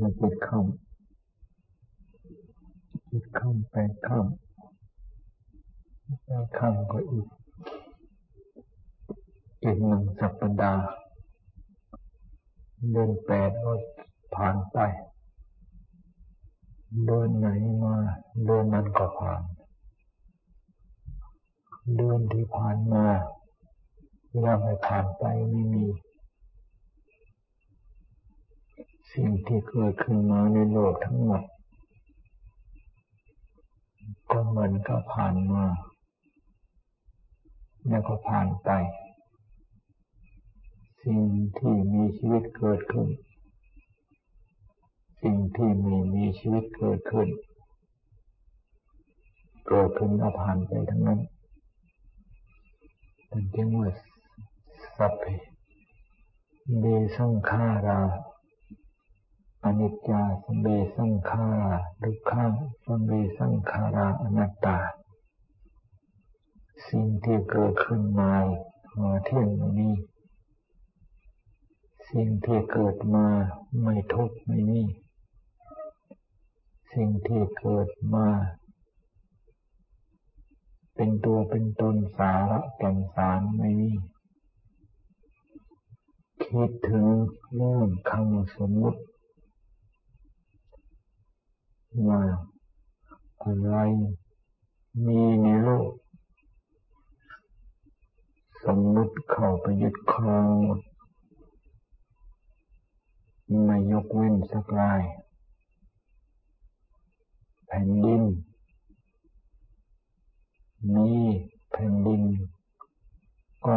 มันจิตเข้าจิตเข้าแปดเข้าแปดเข้าก็อีกอีกหนึ่งสัปดาห์เดือนแปดก็ผ่านไป เดือนไหนมา เดือนนั้นก็ผ่าน เดือนที่ผ่านมาเวลาไม่ผ่านไปไม่มี สิ่งที่เกิดขึ้นมาในโลกทั้งหมดก็มือนก็ผ่านมา แล้วก็ผ่านไป สิ่งที่มีชีวิตเกิดขึ้น สิ่งที่ไม่มีชีวิตเกิดขึ้น เกิดขึ้นแล้วผ่านไปทั้งนั้นเป็นเรียกว่าสัพเพเบสังขารา อนิจจาสัมเบสังขาราดุขังสัมเบสังขาราอนัตตา สิ่งที่เกิดขึ้นมามาเที่ยงนี้ สิ่งที่เกิดมาไม่ทุกข์ไม่มีสิ่งที่เกิดมา เป็นตัวเป็นตนสาระแก่นสารไม่มีคิดถึงเรื่องคำสมมติ ว่าอะไรมีในโลกสมมุติเข้าไปยึดครองหมดไม่ยกเว้นสักราย แผ่นดิน มีแผ่นดิน ก็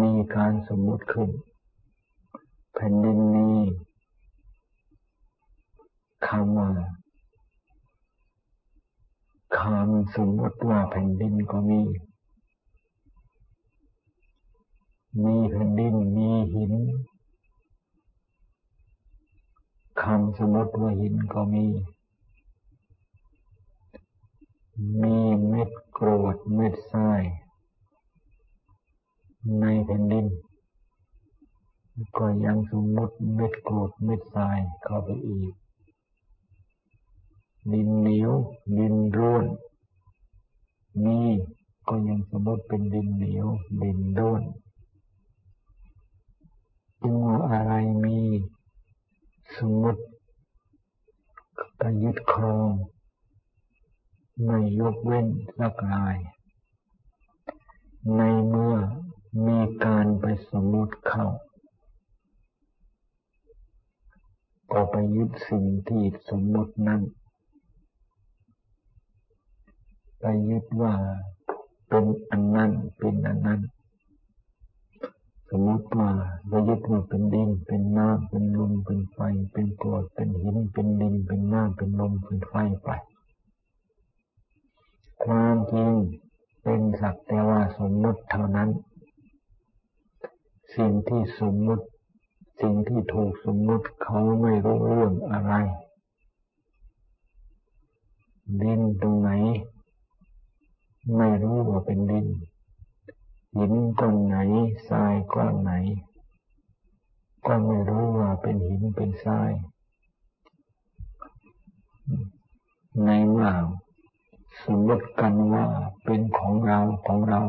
มีการสมมุติขึ้น แผ่นดินนี้ คำว่าคำสมมติว่าแผ่นดินก็มี มีแผ่นดินมีหินคำสมมติว่าหินก็มี มีเม็ดกรวดเม็ดทราย ในแผ่นดิน ก็ยังสมมติเม็ดกรดเม็ดทรายเข้าไปอีก ดินเหนียว ดินร่วน มีก็ยังสมมติเป็นดินเหนียว ดินร่วนจึงว่าอะไรมีสมมติกยึดครองไม่ยกเว้นสักราย ในเมื่อมีการไปสมมติเข้า ก็ไปยึดสิ่งที่สมมตินั้น ไปยึดว่าเป็นอันนั้นเป็นอันนั้น สมมติว่าไปยึดว่าเป็นดิน เป็นน้ำเป็นลมเป็นไฟ เป็นกรดเป็นหิน เป็นดิน เป็นน้ำเป็นลมเป็นไฟไป ความจริงเป็นสักแต่ว่าสมมติเท่านั้น สิ่งที่สมมติ สิ่งที่ถูกสมมติเขาไม่รู้เรื่องอะไรดินตรงไหน ไม่รู้ว่าเป็นดินหินก้อนไหนทรายก้อนไหน ก็ไม่รู้ว่าเป็นหินเป็นทราย ในเมื่อสมมติกันว่าเป็นของเราของเรา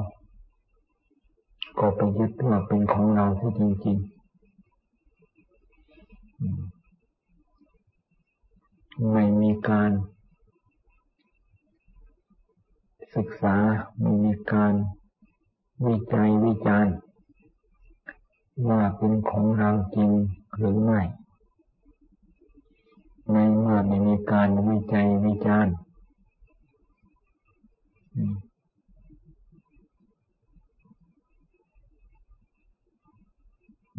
ก็ไปยึดว่าเป็นของเราที่จริงๆ ไม่มีการ ศึกษาไม่มีการวิจัยวิจารณ์ว่าเป็นของเราจริงหรือไม่ ในเมื่อไม่มีการวิจัยวิจารณ์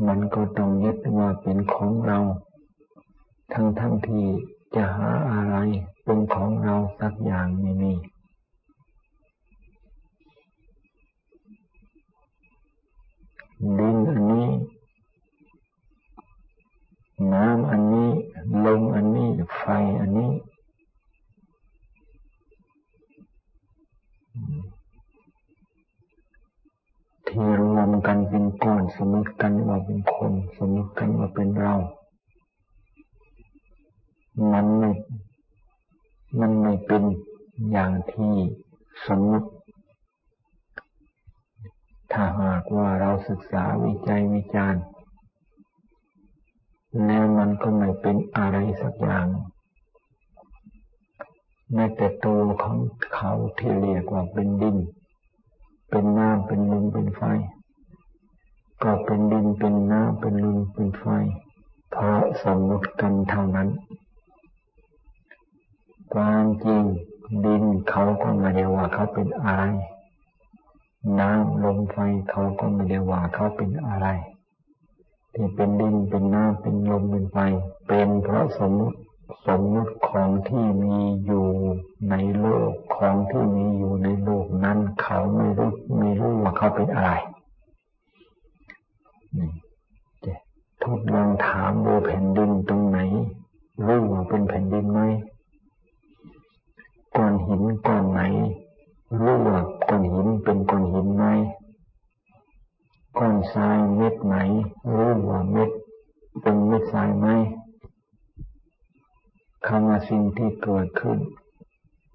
มันก็ต้องยึดว่าเป็นของเรา ทั้งทั้งที่จะหาอะไรเป็นของเราสักอย่างไม่มี ดินอันนี้ น้ำอันนี้ ลมอันนี้ ไฟอันนี้ ที่รวมกันเป็นก้อนสมมติกันว่าเป็นคน สมมติกันว่าเป็นเรา มันไม่ มันไม่เป็นอย่างที่สมมติ ถ้าหากว่าเราศึกษาวิจัยวิจารณ์แล้วมันก็ไม่เป็นอะไรสักอย่างแม้แต่ตัวของเขาที่เรียกว่าเป็นดิน เป็นน้ำเป็นลมเป็นไฟ ก็เป็นดินเป็นน้ำเป็นลมเป็นไฟ เพราะสมมติกันเท่านั้น ความจริงดินเขาก็ไม่ได้ว่าเขาเป็นอะไร น้ำลมไฟเขาก็ไม่ได้ว่าเขาเป็นอะไร ที่เป็นดินเป็นน้ำเป็นลมเป็นไฟ เป็นเพราะสมมติสมมติของที่มีอยู่ในโลกของที่มีอยู่ในโลกนั้นเขาไม่รู้ไม่รู้ว่าเขาเป็นอะไรนี่ทดลองถามดูแผ่นดินตรงไหนรู้ว่าเป็นแผ่นดินไหมก้อนหินก้อนไหน รู้ว่าก้อนหินเป็นก้อนหินไหมก้อนทรายเม็ดไหนรู้ว่าเม็ดเป็นเม็ดทรายไหมคำว่าสิ่งที่เกิดขึ้น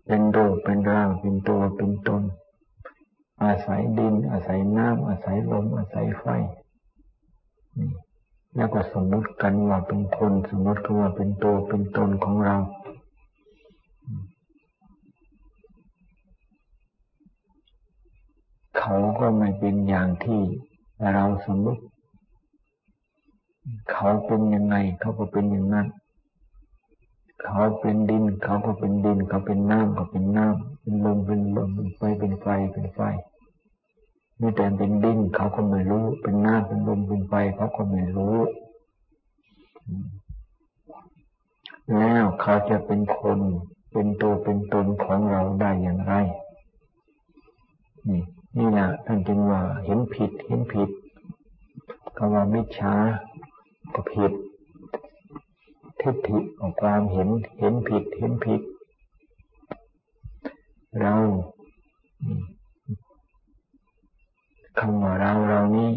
เป็นโดเป็นร่างเป็นตัวเป็นตน อาศัยดิน อาศัยน้ำอาศัยลมอาศัยไฟนี่แล้วก็สมมติกันว่าเป็นคน สมมติกันว่าเป็นตัวเป็นตนของเรา เขาก็ไม่เป็นอย่างที่เราสมมติ เขาเป็นยังไงเขาก็เป็นอย่างนั้น เขาเป็นดิน เขาก็เป็นดิน เขาเป็นน้ำก็เป็นน้ำเป็นลมเป็นลมเป็นไฟเป็นไฟเป็นไฟนี่แต่เป็นดินเขาก็ไม่รู้ เป็นน้ำเป็นลมเป็นไฟเขาก็ไม่รู้แล้วเขาจะเป็นคนเป็นตัวเป็นตนของเราได้อย่างไร นี่ นี่แหละท่านจึงว่าเห็นผิดเห็นผิดคำว่ามิจฉาก็ผิด ทิฏฐิของความเห็นเห็นผิดเห็นผิด เราคำว่าเราเรานี้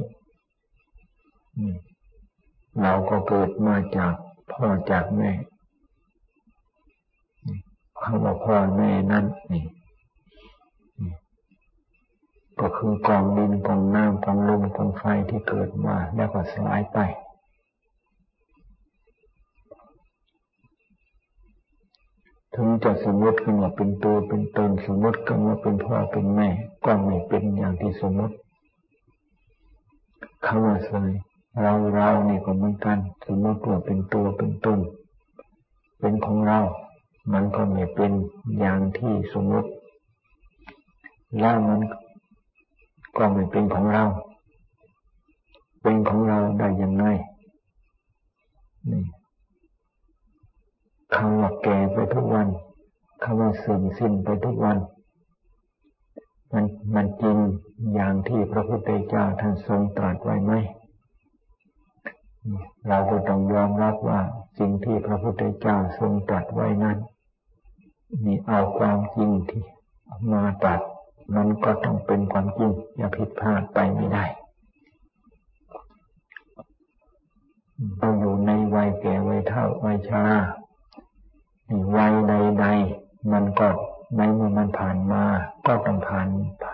เราก็เกิดมาจากพ่อจากแม่คำว่าพ่อแม่นั่นนี่ ก็คือกองดินกองน้ำกองลมกองไฟที่เกิดมาแล้วก็สลายไป ถึงจะสมมติขึ้นว่าเป็นตัวเป็นตนสมมติกันว่าเป็นพ่อเป็นแม่ ก็ไม่เป็นอย่างที่สมมติคำว่าเลยเราเราเนี่ยก็เหมือนกัน สมมติว่าเป็นตัวเป็นตนเป็นของเรา มันก็ไม่เป็นอย่างที่สมมติแล้วมัน ก็ไม่เป็นของเรา เป็นของเราได้ยังไงนี่คำว่าแก่ไปทุกวันคำว่าเสื่อมสิ้นไปทุกวัน มันมันจริงอย่างที่พระพุทธเจ้าท่านทรงตรัสไว้ไหมเราก็ต้องยอมรับว่าสิ่งที่พระพุทธเจ้าทรงตรัสไว้นั้น มีเอาความจริงที่มาตรัส มันก็ต้องเป็นความจริงอย่าผิดพลาดไปไม่ได้เราอยู่ในวัยแก่วัยเฒ่าวัยชราวัยใดๆมันก็ในเมื่อมันผ่านมา ก็ต้องผ่าน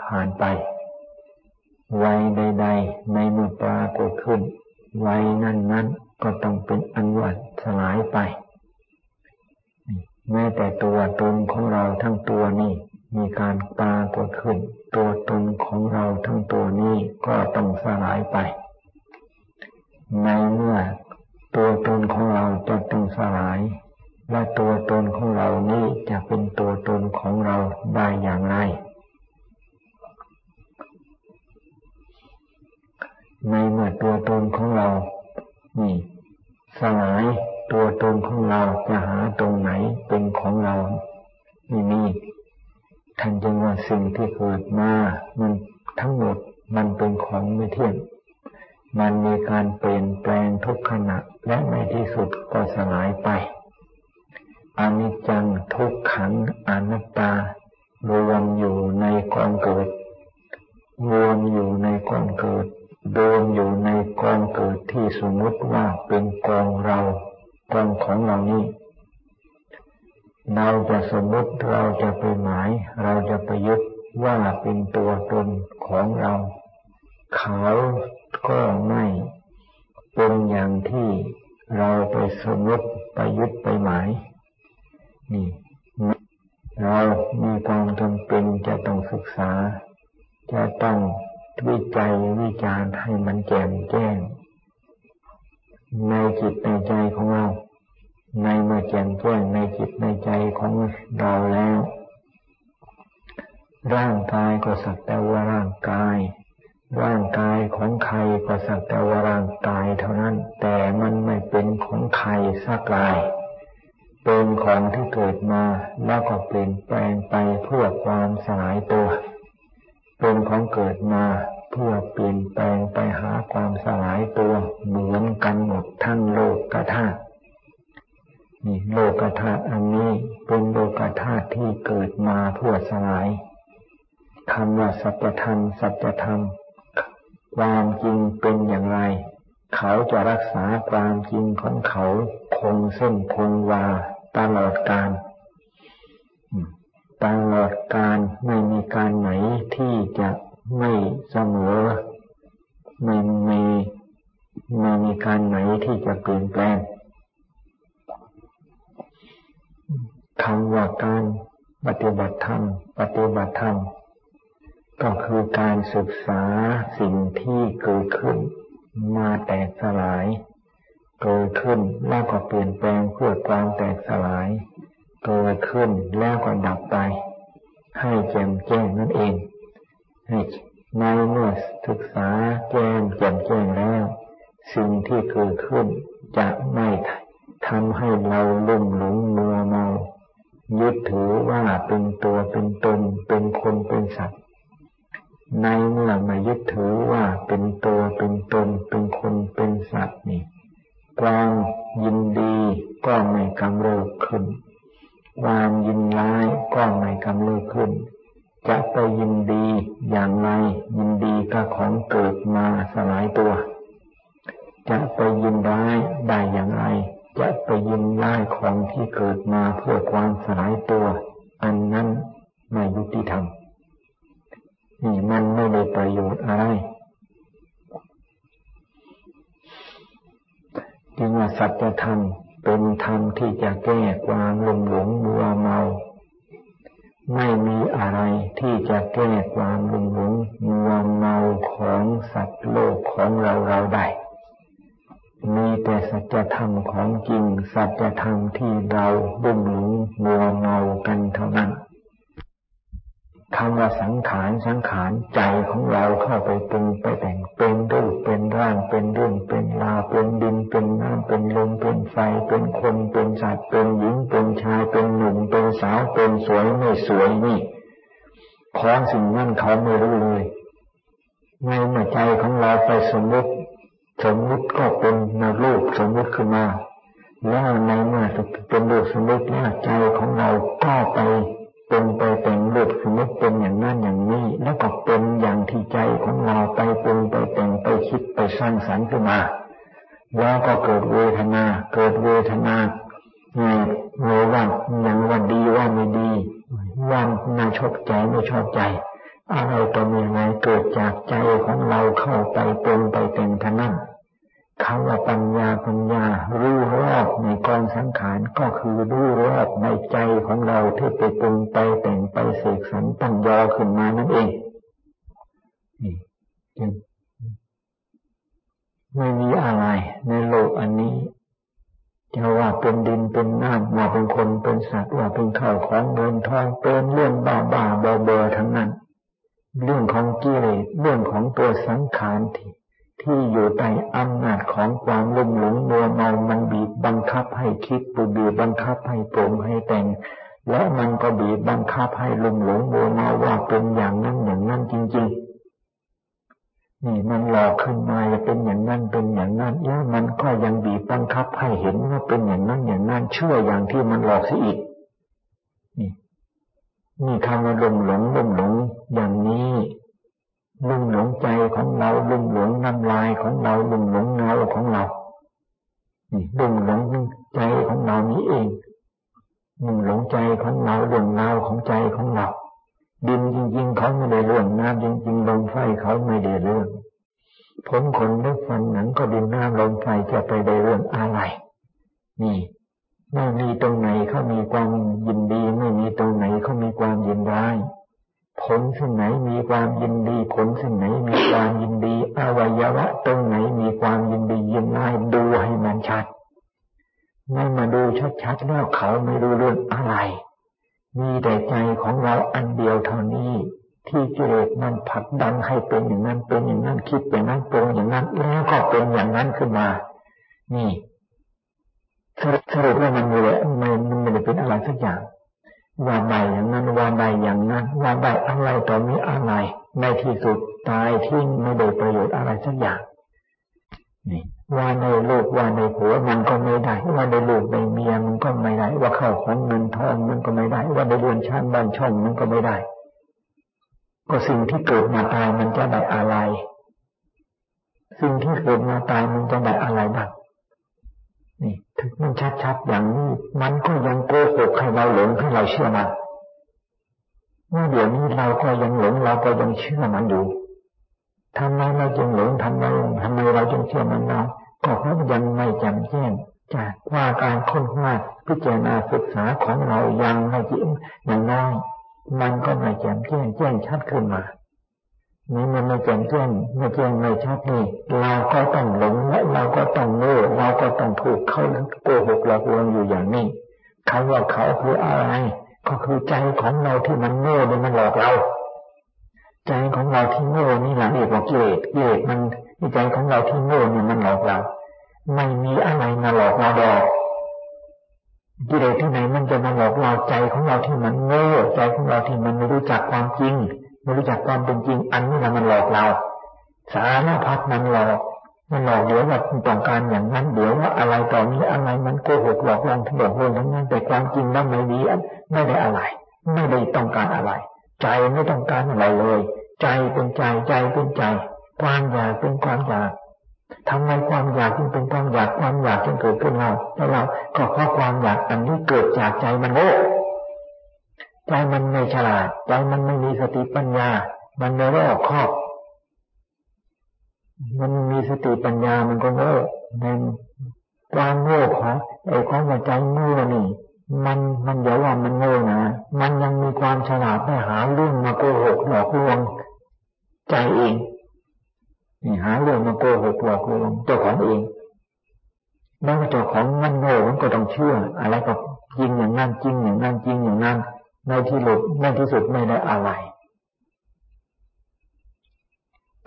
ผ่านไป วัยใด ๆ ในเมื่อปรากฏขึ้น วัยนั้นนั้นก็ต้องเป็นอันวัดสลายไป แม้แต่ตัวตนของเราทั้งตัวนี้ มีการปรากฏขึ้น ตัวตนของเราทั้งตัวนี้ก็ต้องสลายไป ในเมื่อตัวตนของเราจะต้องสลายว่าตัวตนของเรานี้จะเป็นตัวตนของเราได้อย่างไร ในเมื่อตัวตนของเรา นี่สลายตัวตนของเราจะหาตรงไหนเป็นของเราไม่มี ท่านจึงว่าสิ่งที่เกิดมา มันทั้งหมดมันเป็นของไม่เที่ยง มันมีการเปลี่ยนแปลงทุกขณะ และในที่สุดก็สลายไปอนิจจังทุกขังอนัตตารวมอยู่ในกองเกิด รวมอยู่ในกองเกิดรวมอยู่ในกองเกิดที่สมมติว่าเป็นกองเรากองของเรานี้ เราจะสมมติเราจะ ปฏิบัติธรรม ปฏิบัติธรรม ก็คือการศึกษาสิ่งที่เกิดขึ้น มาแตกสลาย เกิดขึ้นแล้วก็เปลี่ยนแปลงเพื่อความแตกสลาย เกิดขึ้นแล้วก็ดับไป ให้แจ่มแจ้งนั่นเองให้ในเมื่อศึกษาแจ้งแจ่มแจ้งแล้ว สิ่งที่เกิดขึ้นจะไม่ทำให้เราลุ่มหลงมัวเมา ยึดถือว่าเป็นตัวเป็นตนเป็นคนเป็นสัตว์ ในเมื่อมายึดถือว่าเป็นตัวเป็นตนเป็นคนเป็นสัตว์นี่ความยินดีก็ไม่กำเริบขึ้น ความยินร้ายก็ไม่กำเริบขึ้น จะไปยินดีอย่างไรยินดีกับของเกิดมาสลายตัว จะไปยินร้ายได้อย่างไร จะไปยินร้ายของที่เกิดมาเพื่อความสลายตัว อันนั้นไม่ยุติธรรมนี่มันไม่ได้ประโยชน์อะไรจึงว่าสัจธรรมเป็นธรรมที่จะแก้ความหลงหลงมัวเมา ไม่มีอะไรที่จะแก้ความหลงหลงมัวเมาของสัตว์โลกของเราเราได้ มีแต่สัจธรรมของจริง สัจธรรมที่เราบุ่มหลงมัวเมากันเท่านั้นคำว่าสังขารสังขารใจของเราเข้าไปปรุงไปแต่งเป็นรูปเป็นร่างเป็นเรื่องเป็นลาเป็นดินเป็นน้ำเป็นลมเป็นไฟเป็นคนเป็นสัตว์เป็นหญิงเป็นชายเป็นหนุ่มเป็นสาวเป็นสวยไม่สวยนี่ของสิ่งนั้นเขาไม่รู้เลยในหัวใจของเราไปสมมติ สมมุติก็เป็นนรูปสมมุติขึ้นมาแล้วในเมื่อเป็นรูปสมมุติแล้วใจของเราก็ไปเป็นไปแต่งรูปสมมติเป็นอย่างนั้นอย่างนี้ แล้วก็เป็นอย่างที่ใจของเราไปเป็นไปแต่งไปคิดไปสร้างสรรค์ขึ้นมา แล้วก็เกิดเวทนา เกิดเวทนาไงเยว่าอย่างว่าดีว่าไม่ดีว่าน่าชอบใจไม่ชอบใจ อะไรตัวมีอะไรเกิดจากใจของเราเข้าไปปรุงไปแต่งท่านั้น คำว่าปัญญาปัญญารู้รอบในกองสังขารก็คือรู้รอบในใจของเราที่ไปปรุงไปแต่งไปเสกสรรตั้งยอขึ้นมานั่นเองนี่จึงไม่มีอะไรในโลกอันนี้จะว่าเป็นดินเป็นน้ำว่าเป็นคนเป็นสัตว์ว่าเป็นข้าวของเงินทองเป็นเรื่องบ้าบ้าบอเบอทั้งนั้น เรื่องของกิเลสเรื่องของตัวสังขารที่ ที่อยู่ใต้อำนาจของความลุ่มหลงมัวเมามันบีบบังคับให้คิดปูบีบบังคับให้ปรงให้แต่ง และมันก็บีบบังคับให้ลุ่มหลงมัวเมาว่าเป็นอย่างนั้นอย่างนั้นจริง ๆ นี่มันหลอกขึ้นมาจะเป็นอย่างนั้นเป็นอย่างนั้นแล้วมันก็ยังบีบบังคับให้เห็นว่าเป็นอย่างนั้นอย่างนั้นเชื่ออย่างที่มันหลอกสิอีก นี่นี่คำว่าลุ่มหลงลุ่มหลงอย่างนี้ ลุ่มหลงใจของเราลุ่มหลงน้ำลายของเราลุ่มหลงเงาของเรานี่ลุ่มหลงใจของเรานี้เองมันหลงใจของเราเรื่องราของใจของเราดินจริง ๆ เขาไม่ได้เรื่องน้ำจริงๆลมไฟเขาไม่ได้เรื่องผมขนเล็บฟันหนังก็ดินน้ำลมไฟจะไปได้เรื่องอะไร นี่ไม่มีตรงไหนเขามีความยินดี ไม่มีตรงไหนเขามีความยินร้าย ผลสิ่งไหนมีความยินดี ผลสิ่งไหนมีความยินดีอวัยวะตรงไหนมีความยินดียินร้ายดูให้มันชัด ไม่มาดูชัดๆแล้วเขาไม่รู้เรื่องอะไร มีแต่ใจของเราอันเดียวเท่านี้ ที่กิเลสมันผลักดันให้เป็นอย่างนั้นเป็นอย่างนั้นคิดอย่างนั้นปรงอย่างนั้นแล้วก็เป็นอย่างนั้นขึ้นมา นี่สรุปว่ามันเลยมันมันไม่ได้เป็นอะไรสักอย่าง ว่าใดอย่างนั้นว่าใดอย่างนั้นว่าใดอะไรต่อมีอะไร ในที่สุดตายทิ้งไม่ได้ประโยชน์อะไรสักอย่าง นี่ว่าในลูกว่าในผัวมันก็ไม่ได้ ว่าในลูกในเมียมันก็ไม่ได้ ว่าเข้าของเงินทองมันก็ไม่ได้ ว่าในเรือนชานบ้านช่องมันก็ไม่ได้ ก็สิ่งที่เกิดมาตายมันจะได้อะไร สิ่งที่เกิดมาตายมันจะได้อะไรบ้าง มันชัดๆอย่างนี้ มันก็ยังโกหกให้เราหลงให้เราเชื่อมันเมื่อเดี๋ยวนี้เราก็ยังหลงเราก็ยังเชื่อมันอยู่ทำไมเราจึงหลงทำไมทำไมเราจึงเชื่อมันเราก็เพราะยังไม่จำแจ้งจากว่าการค้นคว้าพิจารณาศึกษาของเรายังไม่จริงอย่างน้อยมันก็ไม่แจ่มแจ้งแจ้งชัดขึ้นมา นี่มันไม่แจ่มแจ้งไม่แจ้งไม่ชัดนี่เราก็ต้องหลงและเราก็ต้องโง่เราก็ต้องถูกเขาโกหกหลอกลวงอยู่อย่างนี้คำว่าเขาคืออะไร ก็คือใจของเราที่มันโง่เนี่ยมันหลอกเรา ใจของเราที่โง่นี่แหละเรียกว่ากิเลสกิเลสมันใจของเราที่โง่เนี่ยมันหลอกเรา ไม่มีอะไรมาหลอกเราดอกกิเลสที่ไหนมันจะมาหลอกเราใจของเราที่มันโง่ใจของเราที่มันไม่รู้จักความจริง ไม่รู้จักความเป็นจริงอันนี้แหละมันหลอกเรา สารพัดมันหลอกมันหลอกเดี๋ยวว่าต้องการอย่างนั้นเดี๋ยวว่าอะไรต่อนี้อะไรมันโกหกหลอกลวงทั้งหมดเลยทั้งนั้นแต่ความจริงนั้นไม่มีไม่ได้อะไร ไม่ได้ต้องการอะไร ใจไม่ต้องการอะไรเลย ใจเป็นใจใจเป็นใจ ความอยากเป็นความอยากทำไมความอยากจึงเป็นความอยากความอยากจึงเกิดขึ้นเราแล้วเราก็เพราะความอยากอันนี้เกิดจากใจมันโง่ ใจมันไม่ฉลาด ใจมันไม่มีสติปัญญา มันไม่รอบครอบ มันมีสติปัญญามันก็โง่ในความโง่ของไอ้ความใจโง่นี่ มันมันอย่าว่ามันโง่นะมันยังมีความฉลาดไปหาเรื่องมาโกหกหลอกลวงใจเองนี่หาเรื่องมาโกหกหลอกลวงเจ้าของเองแล้วเจ้าของมันโง่มันก็ต้องเชื่อ อะไรก็จริงอย่างนั้นจริงอย่างนั้นจริงอย่างนั้น ในที่หลุดในที่สุดไม่ได้อะไร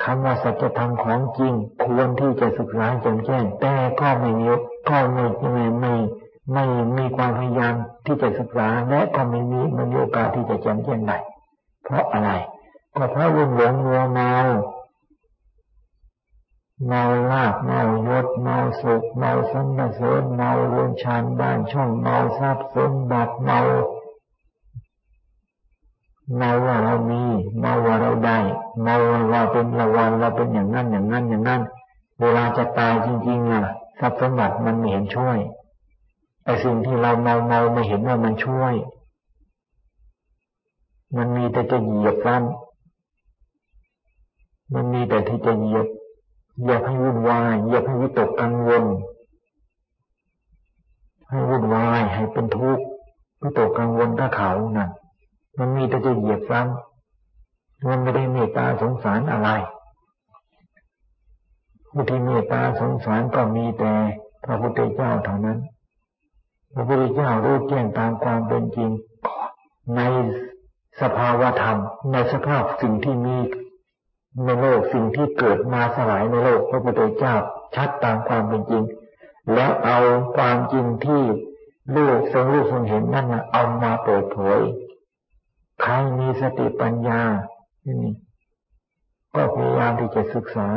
คำว่าสัจธรรมของจริงควรที่จะศึกษาจนแจ้งแต่ก็ไม่มีก็ไม่ไม่ไม่ไม่มีความพยายามที่จะศึกษาและก็ไม่มีมันโอกาสที่จะแจ้งแจ้งได้เพราะอะไรก็เพราะลุ่มหลงมัวเมาเมาลาบเมายศเมาสุขเมาสมบัติเสริญเมาเรือนชานบ้านช่องเมาทรัพย์สมบัติเมา เมาว่าเรามีเมาว่าเราได้เมาว่าเป็นระวันเราเป็นอย่างนั้นอย่างนั้นอย่างนั้น เวลาจะตายจริงๆอะทรัพย์สมบัติมันไม่เห็นช่วยไอ้สิ่งที่เราเมาเมาไม่เห็นว่ามันช่วย มันมีแต่จะเหยียบกันมันมีแต่ที่จะเหยียบอย่าให้วุ่นวายอย่าให้วิตกกังวลให้วุ่นวายให้เป็นทุกข์วิตกกังวลถ้าเขานะ่ะ มันมีแต่จะเหยียบซ้ำมันไม่ได้เมตตาสงสารอะไรผู้ที่เมตตาสงสารก็มีแต่พระพุทธเจ้าเท่านั้น พระพุทธเจ้ารู้แจ้งตามความเป็นจริง ในสภาวะธรรม ในสภาพสิ่งที่มีในโลกสิ่งที่เกิดมาสลายในโลกพระพุทธเจ้าชัดตามความเป็นจริง แล้วเอาความจริงที่ลูกทรงลูกทรงเห็นนั่นเอามาเปิดเผย ใครมีสติปัญญานี่ก็พยายามที่จะศึกษา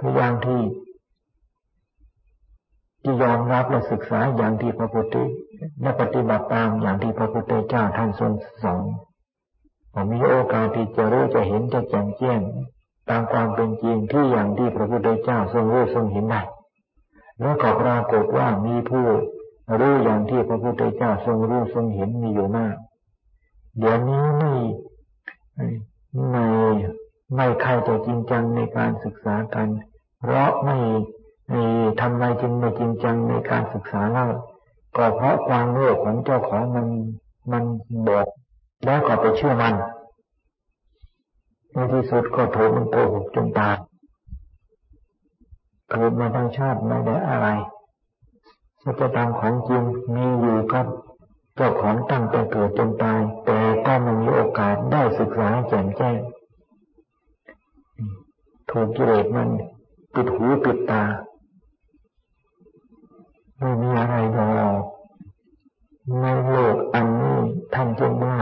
พยายามที่ที่ยอมรับและศึกษาอย่างที่พระพุทธและปฏิบัติตามอย่างที่พระพุทธเจ้าท่านทรงสอนมีโอกาสที่จะรู้จะเห็นจะแจ่มแจ้งตามความเป็นจริงที่อย่างที่พระพุทธเจ้าทรงรู้ทรงเห็นได้แล้วก็ปรากฏว่ามีผู้รู้อย่างที่พระพุทธเจ้าทรงรู้ทรงเห็นมีอยู่มาก เดี๋ยวนี้ไม่ไม่ไม่ใครจะจจริงจังในการศึกษากัน เพราะไม่ทำไมจึงไม่จริงจังในการศึกษาเล่าก็เพราะความโลภของเจ้าของมันมันบอกแล้วก็ไปเชื่อมันในที่สุดก็ถูกมันโกหกจนตายเกิดมาทั้งชาติไม่ได้อะไรสัจธรรมของจริงมีอยู่ครับเจ้าของตั้งแต่เกิดจนตาย แต่ก็ไม่มีโอกาสได้ศึกษาแจ่มแจ้งถูกกิเลสมันปิดหูปิดตา ไม่มีอะไรรอในโลกอันนี้ท่านจึงว่า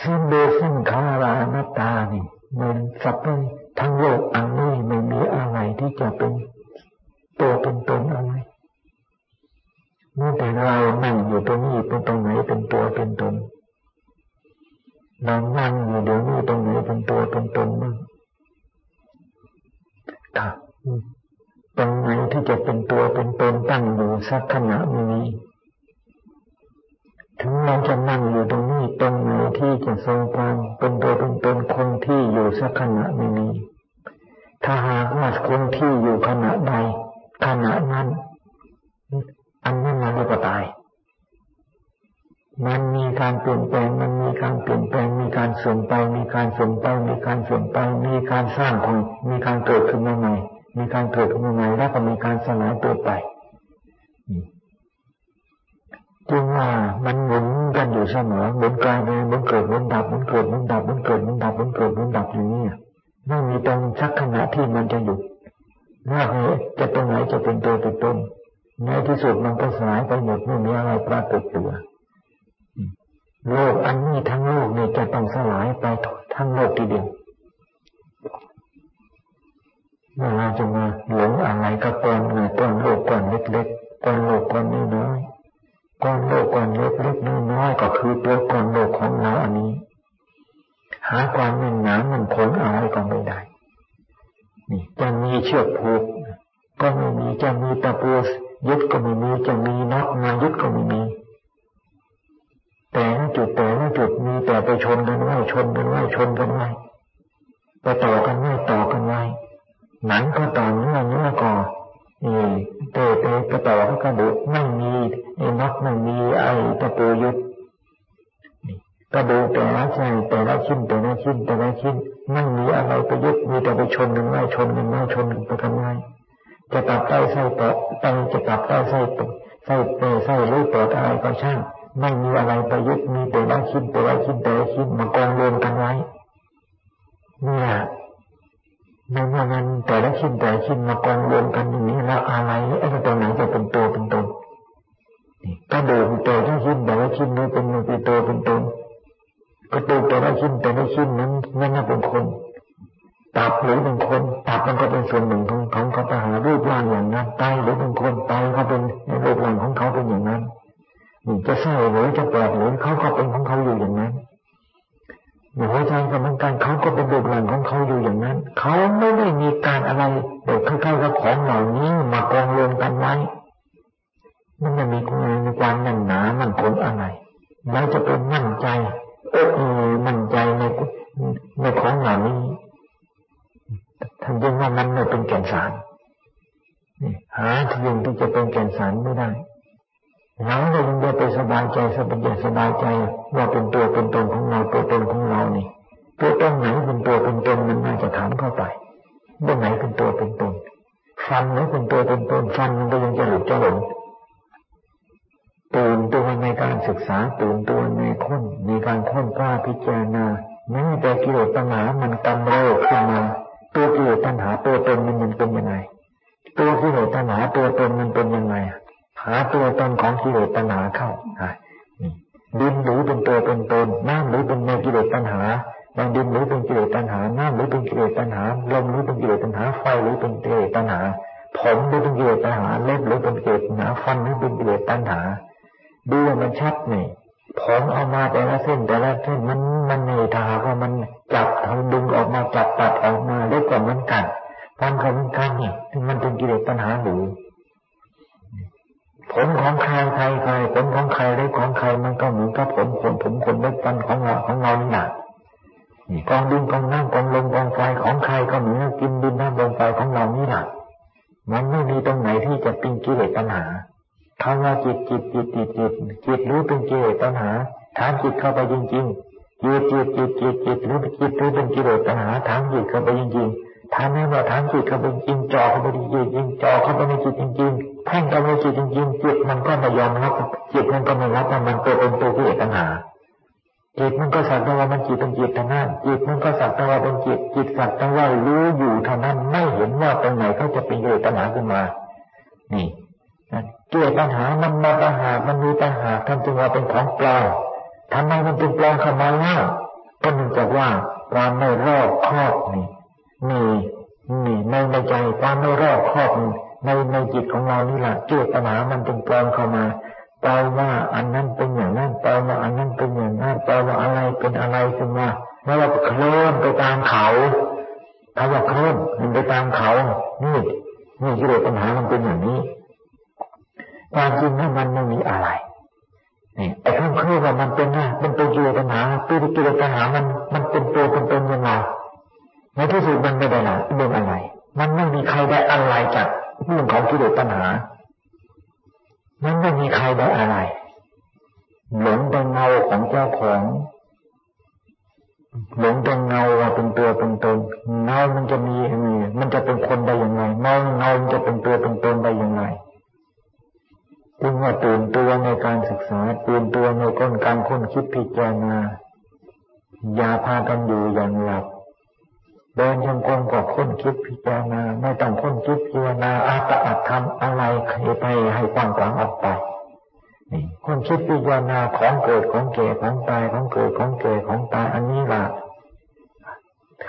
สิ้นเดสิ้นคารานัตานี่มันสัพเพทั้งโลกอันนี้ไม่มีอะไรที่จะเป็นตัวเป็นตนอะไร เมื่อแต่เรานั่งอยู่ตรงนี้เป็นตรงไหนเป็นตัวเป็นตนเรานั่งอยู่เดี๋ยวนี้ตรงไหนเป็นตัวเป็นตนบ้างตรงไหนที่จะเป็นตัวเป็นตนตั้งอยู่สักขณะนี้ถึงเราจะนั่งอยู่ตรงนี้ตรงไหนที่จะทรงความเป็นตัวเป็นตนคงที่อยู่สักขณะนี้ถ้าหากว่าคงที่อยู่ขณะใดขณะนั้น อันนั้นมันก็ตาย มันมีการเปลี่ยนแปลง มันมีการเปลี่ยนแปลง มีการเสื่อมไป มีการเสื่อมไป มีการเสื่อมไป มีการสร้างของ มีการเกิดขึ้นมาใหม่ มีการเกิดขึ้นมาใหม่ แล้วก็มีการสลายตัวไปจึงว่ามันหมุนกันอยู่เสมอหมุนกลายไปหมุนเกิดหมุนดับหมุนเกิดหมุนดับหมุนเกิดหมุนดับหมุนเกิดหมุนดับอย่างนี้ไม่มีตรงสักขณะที่มันจะหยุดว่าจะตรงไหนจะเป็นตัวเป็นตน ในที่สุดมันก็สลายไปหมดไม่มีอะไรปรากฏตัวโลกอันนี้ทั้งโลกนี่จะต้องสลายไปทั้งโลกทีเดียวเมื่อเราจะมาหลงอะไรก็ก้อนเงินก้อนโลกก้อนเล็กๆก้อนโลกก้อนน้อยก้อนโลกก้อนเล็กๆน้อยๆก็คือตัวก้อนโลกของเราอันนี้ หาความแน่นหนามันคงอะไรก็ไม่ได้นี่จะมีเชือกผูกก็ไม่มีจะมีตะปู ยึดก็ไม่มีจะมีน็อตมายึดก็ไม่มี แต่ละจุดแต่ละจุดมีแต่ไปชนกันไว้ชนกันไว้ชนกันไว้ไปต่อกันไว้ต่อกันไว้หนังก็ต่อเนื้อเนื้อก่อนี่เตะเตะกระต่อก็กระดูกไม่มีไอ้น็อตไม่มีไอ้ตะปูยึดกระดูกแต่ละใจแต่ละชิ้นแต่ละชิ้นแต่ละชิ้นไม่มีอะไรไปยึดมีแต่ไปชนกันไว้ชนกันไว้ชนกันไปกันไว้ จะตับไตไส้ปอดไตจะตับไตไส้ปอดไส้เปไส้รู้ปอดอะไรก็ช่าง ไม่มีอะไรไปยึดมีแต่ละชิ้นแต่ละชิ้นแต่ละชิ้นมากองรวมกันไว้เนี่ยในเมื่อมันแต่ละชิ้นแต่ละชิ้นมากองรวมกันอย่างนี้แล้วอะไรไอ้ตัวไหนจะเป็นตัวเป็นตนกระดูกแต่ละชิ้นแต่ละชิ้นนี้เป็นเป็นตัวเป็นตนกระดูกแต่ละชิ้นแต่ละชิ้นนั้นนั่นเป็นคน ออกมาจับตัดออกมาได้กว่ามันกันฟันก็เหมือนกันเนี่ยมันเป็นกิเลสตัณหาหรือผลของใครใครใครผลของใครได้ของใครมันก็เหมือนกับผลผลผมคนเล็กฟันของเราของเราหละกกองดินกองน้ำกองลมกองไฟของใครก็เหมือนกินดินน้ำลมไฟของเรานี่แหละมันไม่มีตรงไหนที่จะเป็นกิเลสปัญหาคำว่าจิตจิตจิตจิตจิตจิตรู้เป็นกิเลสปัญหาถามจิตเข้าไปจริงๆ จิตจิตจิตจิตจิตรู้จิตรู้เป็นกิเลสปัญหาถามจิตเข้าไปจริงๆถามแม่ว่าถามจิตเข้าไปจริงจอเข้าไปจริงจริงจอเข้าไปในจิตจริงๆแท่งเข้าไปในจิตจริงๆจิตมันก็ไม่ยอมรับจิตมันก็ไม่รับว่ามันตัวเป็นตัวกิเลสปัญหาจิตมันก็สักแต่ว่ามันจิตเป็นจิตเท่านั้นจิตมันก็สักแต่ว่าเป็นจิตจิตสักแต่ว่ารู้อยู่เท่านั้นไม่เห็นว่าตรงไหนเขาจะเป็นกิเลสปัญหาขึ้นมา นี่เกิดปัญหามันมาปัญหามันมีปัญหาท่านจึงว่าเป็นของเปลอม ทำไมมันเป็นปลอมขมาว่าก็เนื่องจากว่าความไม่รอบครอบนี่มีนี่ในในใจความไม่รอบครอบในในจิตของเรานี่แหละเกิดปัญหามันเป็นปลอมเข้ามาแปลว่าอันนั้นเป็นอย่างนั้นแปลว่าอันนั้นเป็นอย่างนั้นแปลว่าอะไรเป็นอะไรขึ้นมาแล้วเราเคลื่อนไปตามเขาถ้าว่าเคลื่อนมันไปตามเขา นี่นี่กิเลสปัญหามันเป็นอย่างนี้ความจริงนั้นมันไม่มีอะไร นี่ไอ้ข้างครื่อว่ามันเป็นนะมันเป็นกิเลสปัญหาตัวกิเลสปัญหามันมันเป็นตัวเป็นตนยังไงในที่สุดมันไม่ได้หละเรื่องอะไร มันไม่มีใครได้อะไรจากเรื่องของกิเลสปัญหา มันไม่มีใครได้อะไร หลงเป็นเงาของเจ้าของหลงเป็นเงาว่าเป็นตัวเป็นตนเงามันจะมีมีมันจะเป็นคนได้ยังไงเงาเงาจะเป็นตัวเป็นตนได้ยังไง จึงว่าตื่นตัวในการศึกษาตื่นตัวในก้นการค้นคิดพิจารณาอย่าพากันอยู่อย่างหลับเดินยังกงกับค้นคิดพิจารณาไม่ต้องค้นคิดพิจารณาอาตอัตทำอะไรใครไปให้กว้างกวางออกไปนี่คนคิดพิจารณาของเกิดของเก่ของตายของเกิดของเก่ของตายอันนี้ล่ะ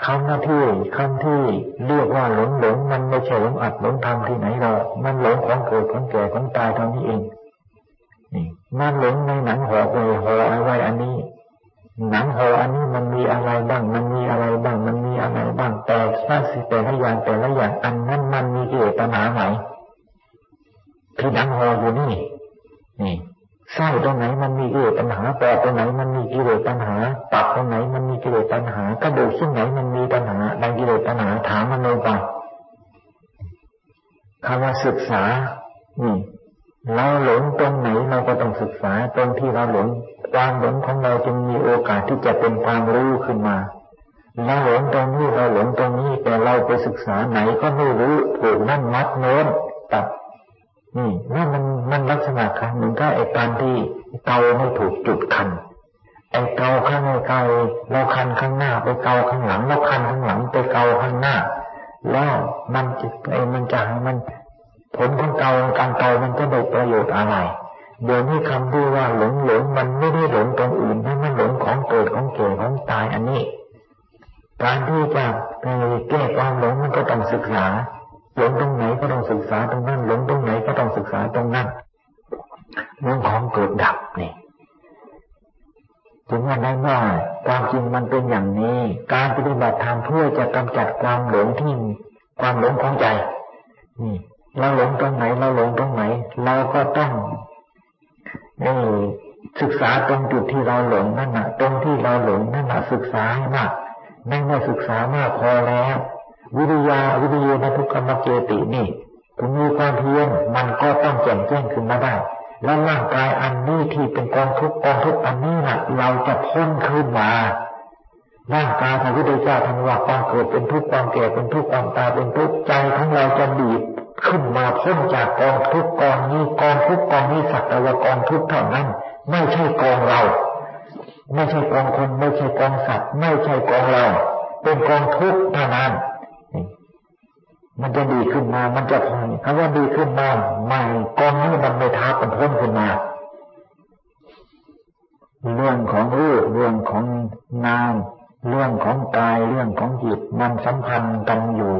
คำหน้าที่คำที่เรียกว่าหลงหลงมันไม่ใช่หลงอัดหลงทำที่ไหนหรอกมันหลงของเกิดของแก่ของตายเท่านี้เองนี่มันหลงในหนังห่อไว้ห่อเอาไว้อันนี้ หนังห่ออันนี้มันมีอะไรบ้าง มันมีอะไรบ้าง มันมีอะไรบ้างแต่ละสิแต่ละอย่างแต่ละอย่างอันนั้นมันมีกิเลสปัญหาไหมที่หนังห่ออยู่นี่นี่ ไส้ตรงไหนมันมีกิเลสปัญหาปอดตรงไหนมันมีกิเลสปัญหา ตับตรงไหนมันมีกิเลสปัญหากระดูกชิ้นไหนมันมีปัญหาในกิเลสปัญหาถามมันลงไปคำว่าศึกษานี่เราหลงตรงไหนเราก็ต้องศึกษาตรงที่เราหลงความหลงของเราจึงมีโอกาสที่จะเป็นความรู้ขึ้นมาเราหลงตรงนี้เราหลงตรงนี้แต่เราไปศึกษาไหนก็ไม่รู้ถูกนั่นมัดโน้นตัด นี่นั่นมันมันลักษณะคันเหมือนกับไอ้การที่เกาไม่ถูกจุดคันไอ้เกาข้างในเกาเราคันข้างหน้า ไปเกาข้างหลังเราคันข้างหลังไปเกาข้างหน้า แล้วมันจะไอ้มันจะมัน ผลของเกาการเกามันจะได้ประโยชน์อะไรเดี๋ยวนี้คำที่ว่าหลงหลงมันไม่ได้หลงตรงอื่นให้มันหลงของเกิดของเกิดของตายอันนี้ การที่จะไปแก้ความหลงมันก็ต้องศึกษา หลงตรงไหนก็ต้องศึกษาตรงนั้นหลงตรงไหนก็ต้องศึกษาตรงนั้นเรื่องของเกิดดับนี่ถึงว่าได้ว่าความจริงมันเป็นอย่างนี้ การปฏิบัติธรรมเพื่อจะกำจัดความหลงที่ความหลงของใจนี่เราหลงตรงไหนเราหลงตรงไหน เราก็ต้องนี่ศึกษาตรงจุดที่เราหลงนั่นนะตรงที่เราหลงนั่นนะศึกษาให้มากไม่ได้ศึกษามากพอแล้ว วิริยาวิริยนทุกขมเจตินี่ถึงมีความเพียรมันก็ต้องแจ่มแจ้งขึ้นมาได้แล้วร่างกายอันนี้ที่เป็นกองทุกกองทุกอันนี้นะเราจะพ้นขึ้นมาร่างกายพระพุทธเจ้าท่านว่าความเกิดเป็นทุกข์ความแก่เป็นทุกข์ความตายเป็นทุกข์ใจของเราจะดีดขึ้นมาพ้นจากกองทุกกองนี้กองทุกกองนี้สักแต่ว่ากองทุกเท่านั้น ไม่ใช่กองเรา ไม่ใช่กองคนไม่ใช่กองสัตว์ ไม่ใช่กองเรา เป็นกองทุกเท่านั้น มันจะดีขึ้นมา มันจะพอคำว่าดีขึ้นมาใหม่กองนี้มันไม่ท้าเป็นพ้นขึ้นมา เรื่องของรูปเรื่องของนามเรื่องของกายเรื่องของจิตมันสัมพันธ์กันอยู่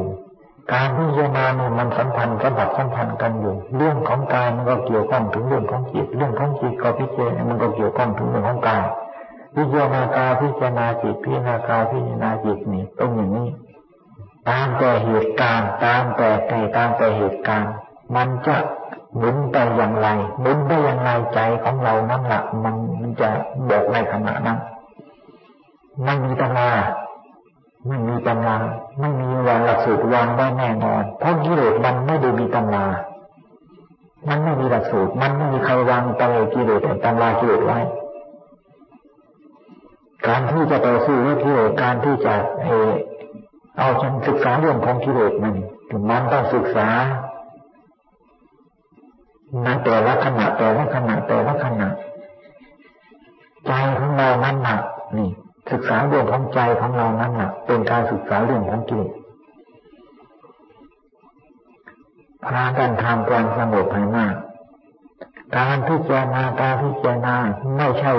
การพิจารณาเนี่ยมันสัมพันธ์สัมผัสสัมพันธ์กันอยู่ เรื่องของกายมันก็เกี่ยวข้องถึงเรื่องของจิต เรื่องของจิตก็พิจารณามันก็เกี่ยวข้องถึงเรื่องของกายพิจารณากายพิจารณาจิตพิจารณากายพิจารณาจิตนี่ต้องอย่างนี้ ตามแต่เหตุการณ์ ตามแต่แต่ตามแต่เหตุการณ์ มันจะหมุนไปอย่างไรหมุนไปอย่างไรใจของเรานั่นแหละมันจะบอกในขณะนั้นไม่มีตำราไม่มีตำราไม่มีวางหลักสูตรวางไว้แน่นอน เพราะกิเลสมันไม่ได้มีตำรามันไม่มีหลักสูตร มันไม่มีใครวางตำรากิเลสตำรากิเลสไว้ การที่จะต่อสู้กับกิเลสการที่จะเอ เอาฉันศึกษาเรื่องของกิเลสมันมันต้องศึกษาในแต่ละขณะแต่ละขณะแต่ละขณะใจของเรานั้นหนักนี่ ศึกษาเรื่องของใจของเรานั้นหนักเป็นการศึกษาเรื่องของกิเลสพากันทำความสงบให้มาก การพิจารณาการพิจารณาไม่ใช่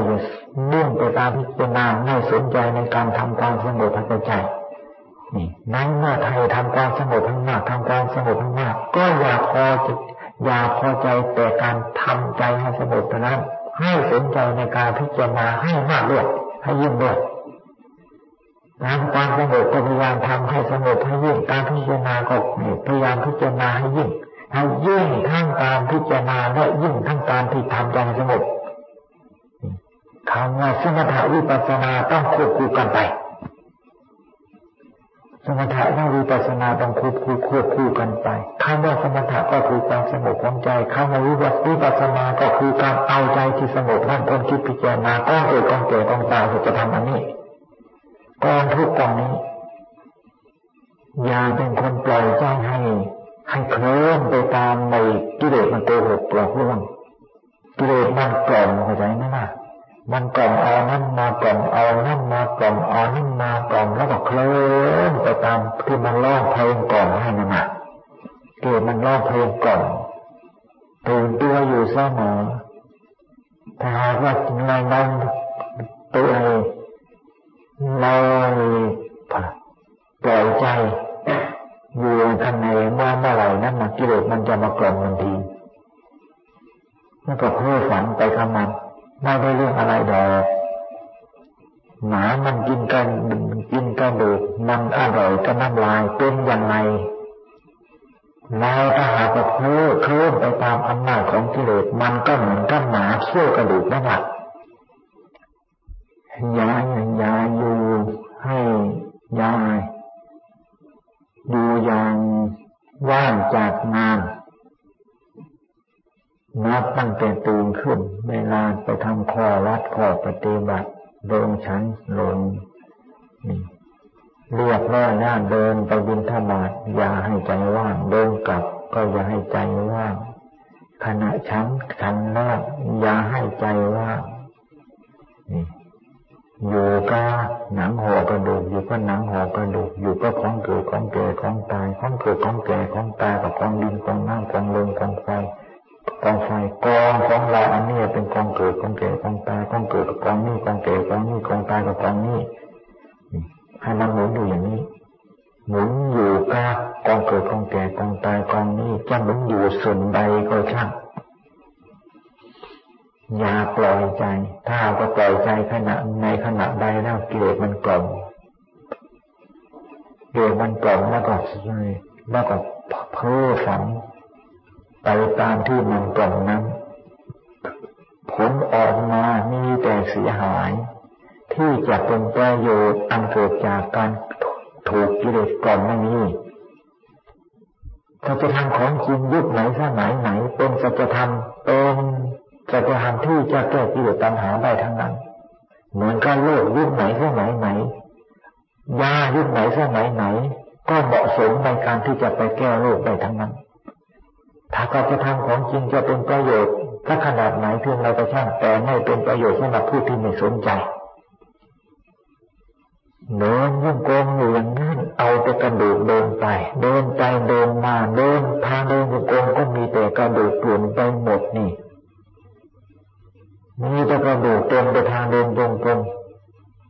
เนื่องไปตามพิจารณาไม่สนใจในการทำความสงบให้ใจ นี่นั้นเมื่อไทยทำความสงบทั้งมากทำความสงบทั้งมากก็อย่าพอจะอย่าพอใจแต่การทำใจให้สงบเท่านั้นให้สนใจในการพิจารณาให้มากด้วยให้ยิ่งด้วยการความสงบก็พยายามทำให้สงบให้ยิ่งการพิจารณาก็พยายามพิจารณาให้ยิ่งให้ยิ่งทั้งการพิจารณาและยิ่งทั้งการที่ทำใจสงบคำว่าสมถะวิปัสสนาต้องควบคู่กันไป สมถะและวิปัสสนาต้องควบคู่ควบคู่กันไปคำว่าสมถะก็คือความสงบของใจคำว่าวิปัสสนาก็คือการเอาใจที่สงบนั่นต้นคิดพิจารณาก้องเกิดก้องเกิดก้องตายจะทำอันนี้กองทุกกองนี้อย่าเป็นคนปล่อยใจให้ ให้เคลื่อนไปตามในกิเลสมันโกหกหลอกลวงกิเลสมันกล่อมเข้าใจไหมล่ะ มันกล่อมเอานั่นมากล่อมเอานั่นมากล่อมเอานั่นมากล่อมแล้วก็เคลื่อนไปตามที่มันร้องเพลงกล่อมให้นั่นน่ะเกิดมันร้องเพลงกล่อมตื่นตัวอยู่เสมอถ้าหากว่าในนั้นตัวเองเราปล่อยใจอยู่ข้างในว่าเมื่อไหร่นั้นมากิเลสมันจะมากล่อมทันทีแล้วก็เพ้อฝันไปกับมัน ไม่ได้เรื่องอะไรดอกหมามันกินกันกินกระดูกมันอร่อยก็น้ำลายเป็นอย่างไรเราถ้าหากว่าเพ้อเคลื่อนไปตามอำนาจของกิเลสมันก็เหมือนกับหมาเชี่ยวกระดูกนั่นแหละยายยายอยู่ให้ยายอยู่อย่างว่างจากงาน นับตั้งแต่ตื่นขึ้น เวลาไปทำข้อวัดข้อปฏิบัติลงชั้นลงเรียกร้อยหน้าเดินไปบินธบาตอย่าให้ใจว่างเดินกลับ ก็อย่าให้ใจว่างขณะชั้นฉันแล้วอย่าให้ใจว่างอยู่ก็หนังห่อกระดูกอยู่ก็หนังห่อกระดูกอยู่ก็ของเกิดของแก่ของตายของเกิดของแก่ของตายกับของดินของน้ำของลมของไฟ กองไฟกองของเราอันนี้เป็นกองเกิดกองแก่กองตายกองเกิดกองนี้กองแก่กองนี้กองตายกับกองนี้ให้มันหมุนอยู่อย่างนี้หมุนอยู่กับกองเกิดกองแก่กองตายกองนี้จะหมุนอยู่ส่วนใดก็ช่างอย่าปล่อยใจ ถ้าก็ปล่อยใจขณะในขณะใดแล้วกิเลสมันกล่อมเกิดมันกล่อมแล้วก็แล้วก็เพ้อฝัน ไปตามที่มันกล่อมนั้น ผลออกมามีแต่เสียหาย ที่จะเป็นประโยชน์อันเกิดจากการถูกกิเลสกล่อมไม่มีสัจธรรมของจริงยุคไหนสมัยไหน เป็นสัจธรรมเป็นสัจธรรมที่จะแก้กิเลสตัณหาได้ทั้งนั้น เหมือนกันโลกยุคไหนสมัยไหนยายุคไหนสมัยไหน ก็เหมาะสมในการที่จะไปแก้โลกได้ทั้งนั้น ถ้าการจะทำของจริงจะเป็นประโยชน์ถ้าขนาดไหนเพียงเราก็ช่างแต่ไม่เป็นประโยชน์สำหรับผู้ที่ไม่สนใจเดินยิ่งโกงอยู่อย่างนั้นเอาแต่กระดูกเดินไป เดินไปเดินมาเดินทางเดินย่งโกงก็มีแต่กระดูกเปลี่ยนไปหมดนี่มีแต่กระดูกเต็มไปทางเดินตรงๆ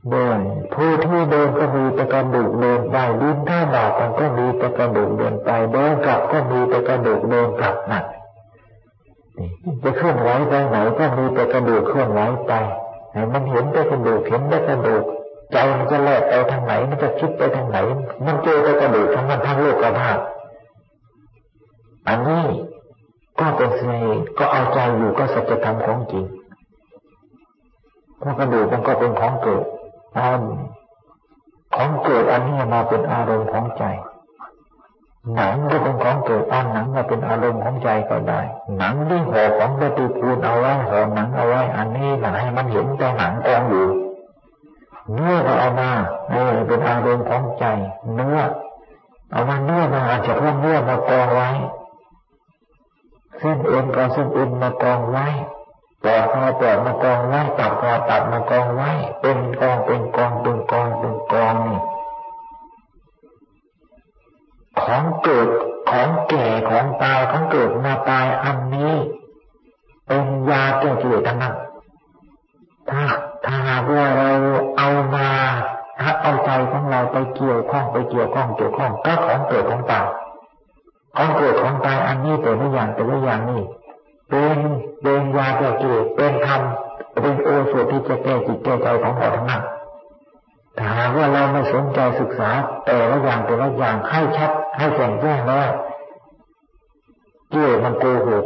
เดินผู้ที่เดินก็มีแต่กระดูกเดินไปลิ้นท่าบาดก็มีแต่กระดูกเดินไปเดินกลับก็มีแต่กระดูกเดินกลับนั่นจะเคลื่อนไหวไปไหนก็มีแต่กระดูกเคลื่อนไหวไปให้มันเห็นแต่กระดูกเห็นแต่กระดูกใจมันจะแลกไปทางไหนมันจะคิดไปทางไหน มันเจอแต่กระดูกทั้งมันทั้งโลกกระธาอันนี้ก็เป็นเสน่ห์ก็เอาใจอยู่ก็สัจธรรมของจริงเพราะกระดูกมันก็เป็นของเกิด อันของเกิดอันนี้มาเป็นอารมณ์ของใจ หนังก็เป็นของเกิดอันหนังมาเป็นอารมณ์ของใจก็ได้ หนังที่ห่อของประตูปูนเอาไว้ห่อหนังเอาไว้ อันนี้หนังให้มันเห็นแต่หนังกองอยู่ เนื้อก็เอามาเออเป็นอารมณ์ของใจ เนื้อเอามาเนื้อมาอาจจะเพิ่มเนื้อมากองไว้ เส้นเอ็นก็เส้นเอ็นมากองไว้ ปอดก็ปอดมากองไว้ตับก็ตับมากองไว้ เป็นกองเป็นกองเป็นกองเป็นกองนี่ของเกิดของแก่ของตายของเกิดมาตายอันนี้เป็นยาแก้กิเลสทั้งนั้นถ้าถ้าหากว่าเราเอามาถ้าเอาใจของเราไปเกี่ยวข้องไปเกี่ยวข้องเกี่ยวข้องก็ของเกิดของตายของเกิดของตายอันนี้แต่ละอย่างแต่ละอย่างนี่ เป็นเป็นยาแก้กิเลสเป็นธรรมเป็นโอสถที่จะแก้จิตแก้ใจของเราทั้งนั้นถ้าหากว่าเราไม่สนใจศึกษาแต่ละอย่างแต่ละอย่างให้ชัดให้แจ่มแจ้งแล้วกิเลสมันโกหก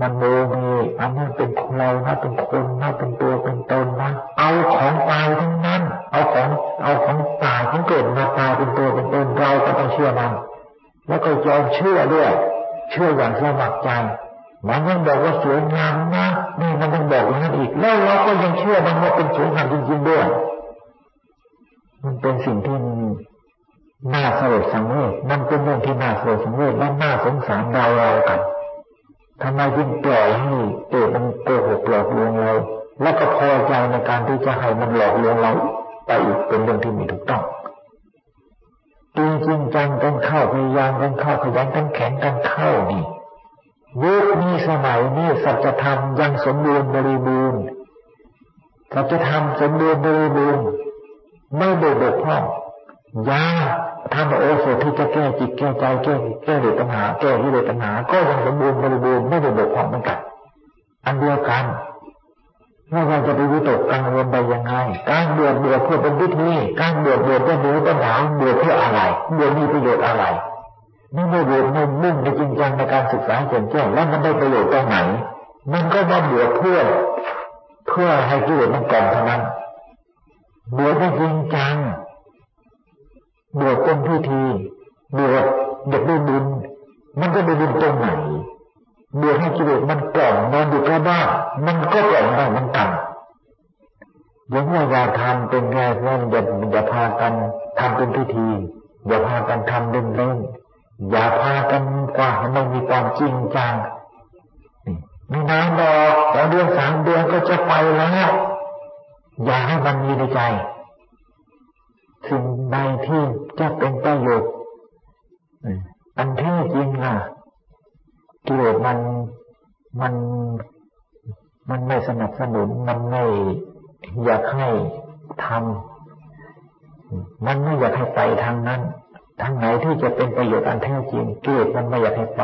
มันโมมีอันนั้นเป็นเรานะเป็นคนนะเป็นตัวเป็นตนนะเอาของตายทั้งนั้น เอาของเอาของตายของเกิดมาตายเป็นตัวเป็นตนเราก็ต้องเชื่อมันแล้วก็ยอมเชื่อด้วย เชื่ออย่างสมัครใจ มันยังบอกว่าสวยงามนะนี่มันยังบอกอย่างนั้นอีก แล้วเราก็ยังเชื่อมันว่าเป็นสวยงามจริงๆด้วย มันเป็นสิ่งที่น่าสลดสังเวชมันเป็นเรื่องที่น่าสลดสังเวชและน่าสงสารเราเรากันทำไมจึงปล่อยให้เกิดมันโกหกหลอกลวงเรา แล้วก็พอใจในการที่จะให้มันหลอกลวงเราไปอีกเป็นเรื่องที่ไม่ถูกต้องจริงจริงจังกันเข้าพยายามกันเข้าขยันกันแข็งกันเข้านี่ ยุคนี้สมัยนี้สัจธรรมยังสมบูรณ์บริบูรณ์สัจธรรมสมบูรณ์บริบูรณ์ไม่ได้บกพร่องยาทำโอสถที่จะแก้จิตแก้ใจแก้แก้เรื่องปัญหาแก้ที่เรื่องปัญหาก็ยังสมบูรณ์บริบูรณ์ไม่ได้บกพร่องเหมือนกันอันเดียวกันไม่ว่าจะไปวิตกกังวลไปยังไงการบวชบวชเพื่อเป็นวิธีการบวชบวชเพื่อรู้ปัญหาบวชเพื่ออะไรบวชมีประโยชน์อะไร นี่ไม่บวชไม่มุ่งในจริงจังในการศึกษาเก่งแจ้งแล้วมันได้ประโยชน์ตรงไหน มันก็มาบวชเพื่อ เพื่อให้กิเลสมันกล่อมเท่านั้นบวชไม่จริงจังบวชเป็นพิธีบวชเด็กได้บุญมันก็ได้บุญตรงไหนบวชให้กิเลสมันกล่อมนอนอยู่กับบ้านมันก็กล่อมได้มันกันอย่างว่าอย่าทำเป็นไงว่าอย่าอย่าพากันทำเป็นพิธีอย่าพากันทำเล่นเล่น อย่าพากันกว่าไม่มีความจริงจังม่นานดอกสองเดือนสามเดือนก็จะไปแล้ว อย่าให้มันมีในใจสิ่งใดที่จะเป็นประโยชน์อันแท้จริงล่ะกิเลสมันมันมันไม่สนับสนุนมันไม่อยากให้ทำมันไม่อยากให้ไปทางนั้น ทางไหนที่จะเป็นประโยชน์อันแท้จริงกิเลสมันไม่อยากให้ไป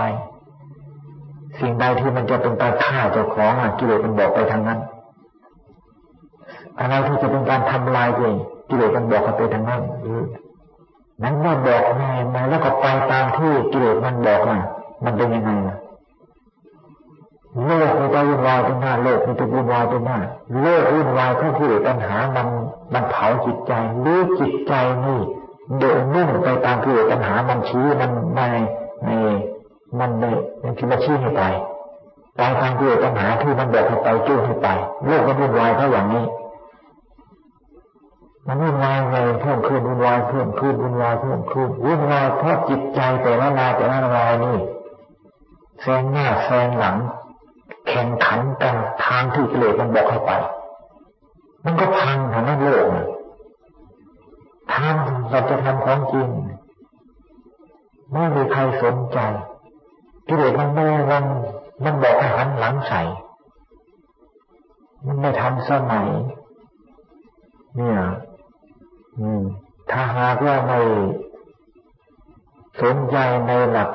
สิ่งใดที่มันจะเป็นการฆ่าเจ้าของกิเลสมันบอกไปทางนั้นอะไรที่จะเป็นการทำลายตัวเองกิเลสมันบอกไปทางนั้นนั้นเมื่อบอกไงมาแล้วก็ไปตามที่กิเลสมันบอกมามันเป็นยังไงล่ะโลกมันจะวุ่นวายเป็นหน้าโลกมันจะวุ่นวายเป็นหน้าโลกวุ่นวายเพราะกิเลสปัญหามันมันเผาจิตใจหรือจิตใจนี่ เดินนุ่งไปตามกิเลสปัญหา มันชี้มันในในมันในมันคิดว่าชี้ให้ไปไปตามกิเลสปัญหาที่มันบอกให้ไปจู้ให้ไปโลกมันวุ่นวายเพราะอย่างนี้ มันวุ่นวายไงเพิ่มขึ้นวุ่นวายเพิ่มขึ้นวุ่นวายเพิ่มขึ้นวุ่นวายเพราะจิตใจแต่ละรายแต่ละรายนี่แซงหน้าแซงหลัง แข่งขันกันทางที่กิเลสมันบอกให้ไป มันก็พังทางนั้นโลก ทำเราจะทำของจริง ไม่มีใครสนใจกิเลสมันไม่มันมันบอกให้หันหลังใส่มันไม่ทำสมัย เนี่ยถ้าหากว่าไม่สนใจในหลัก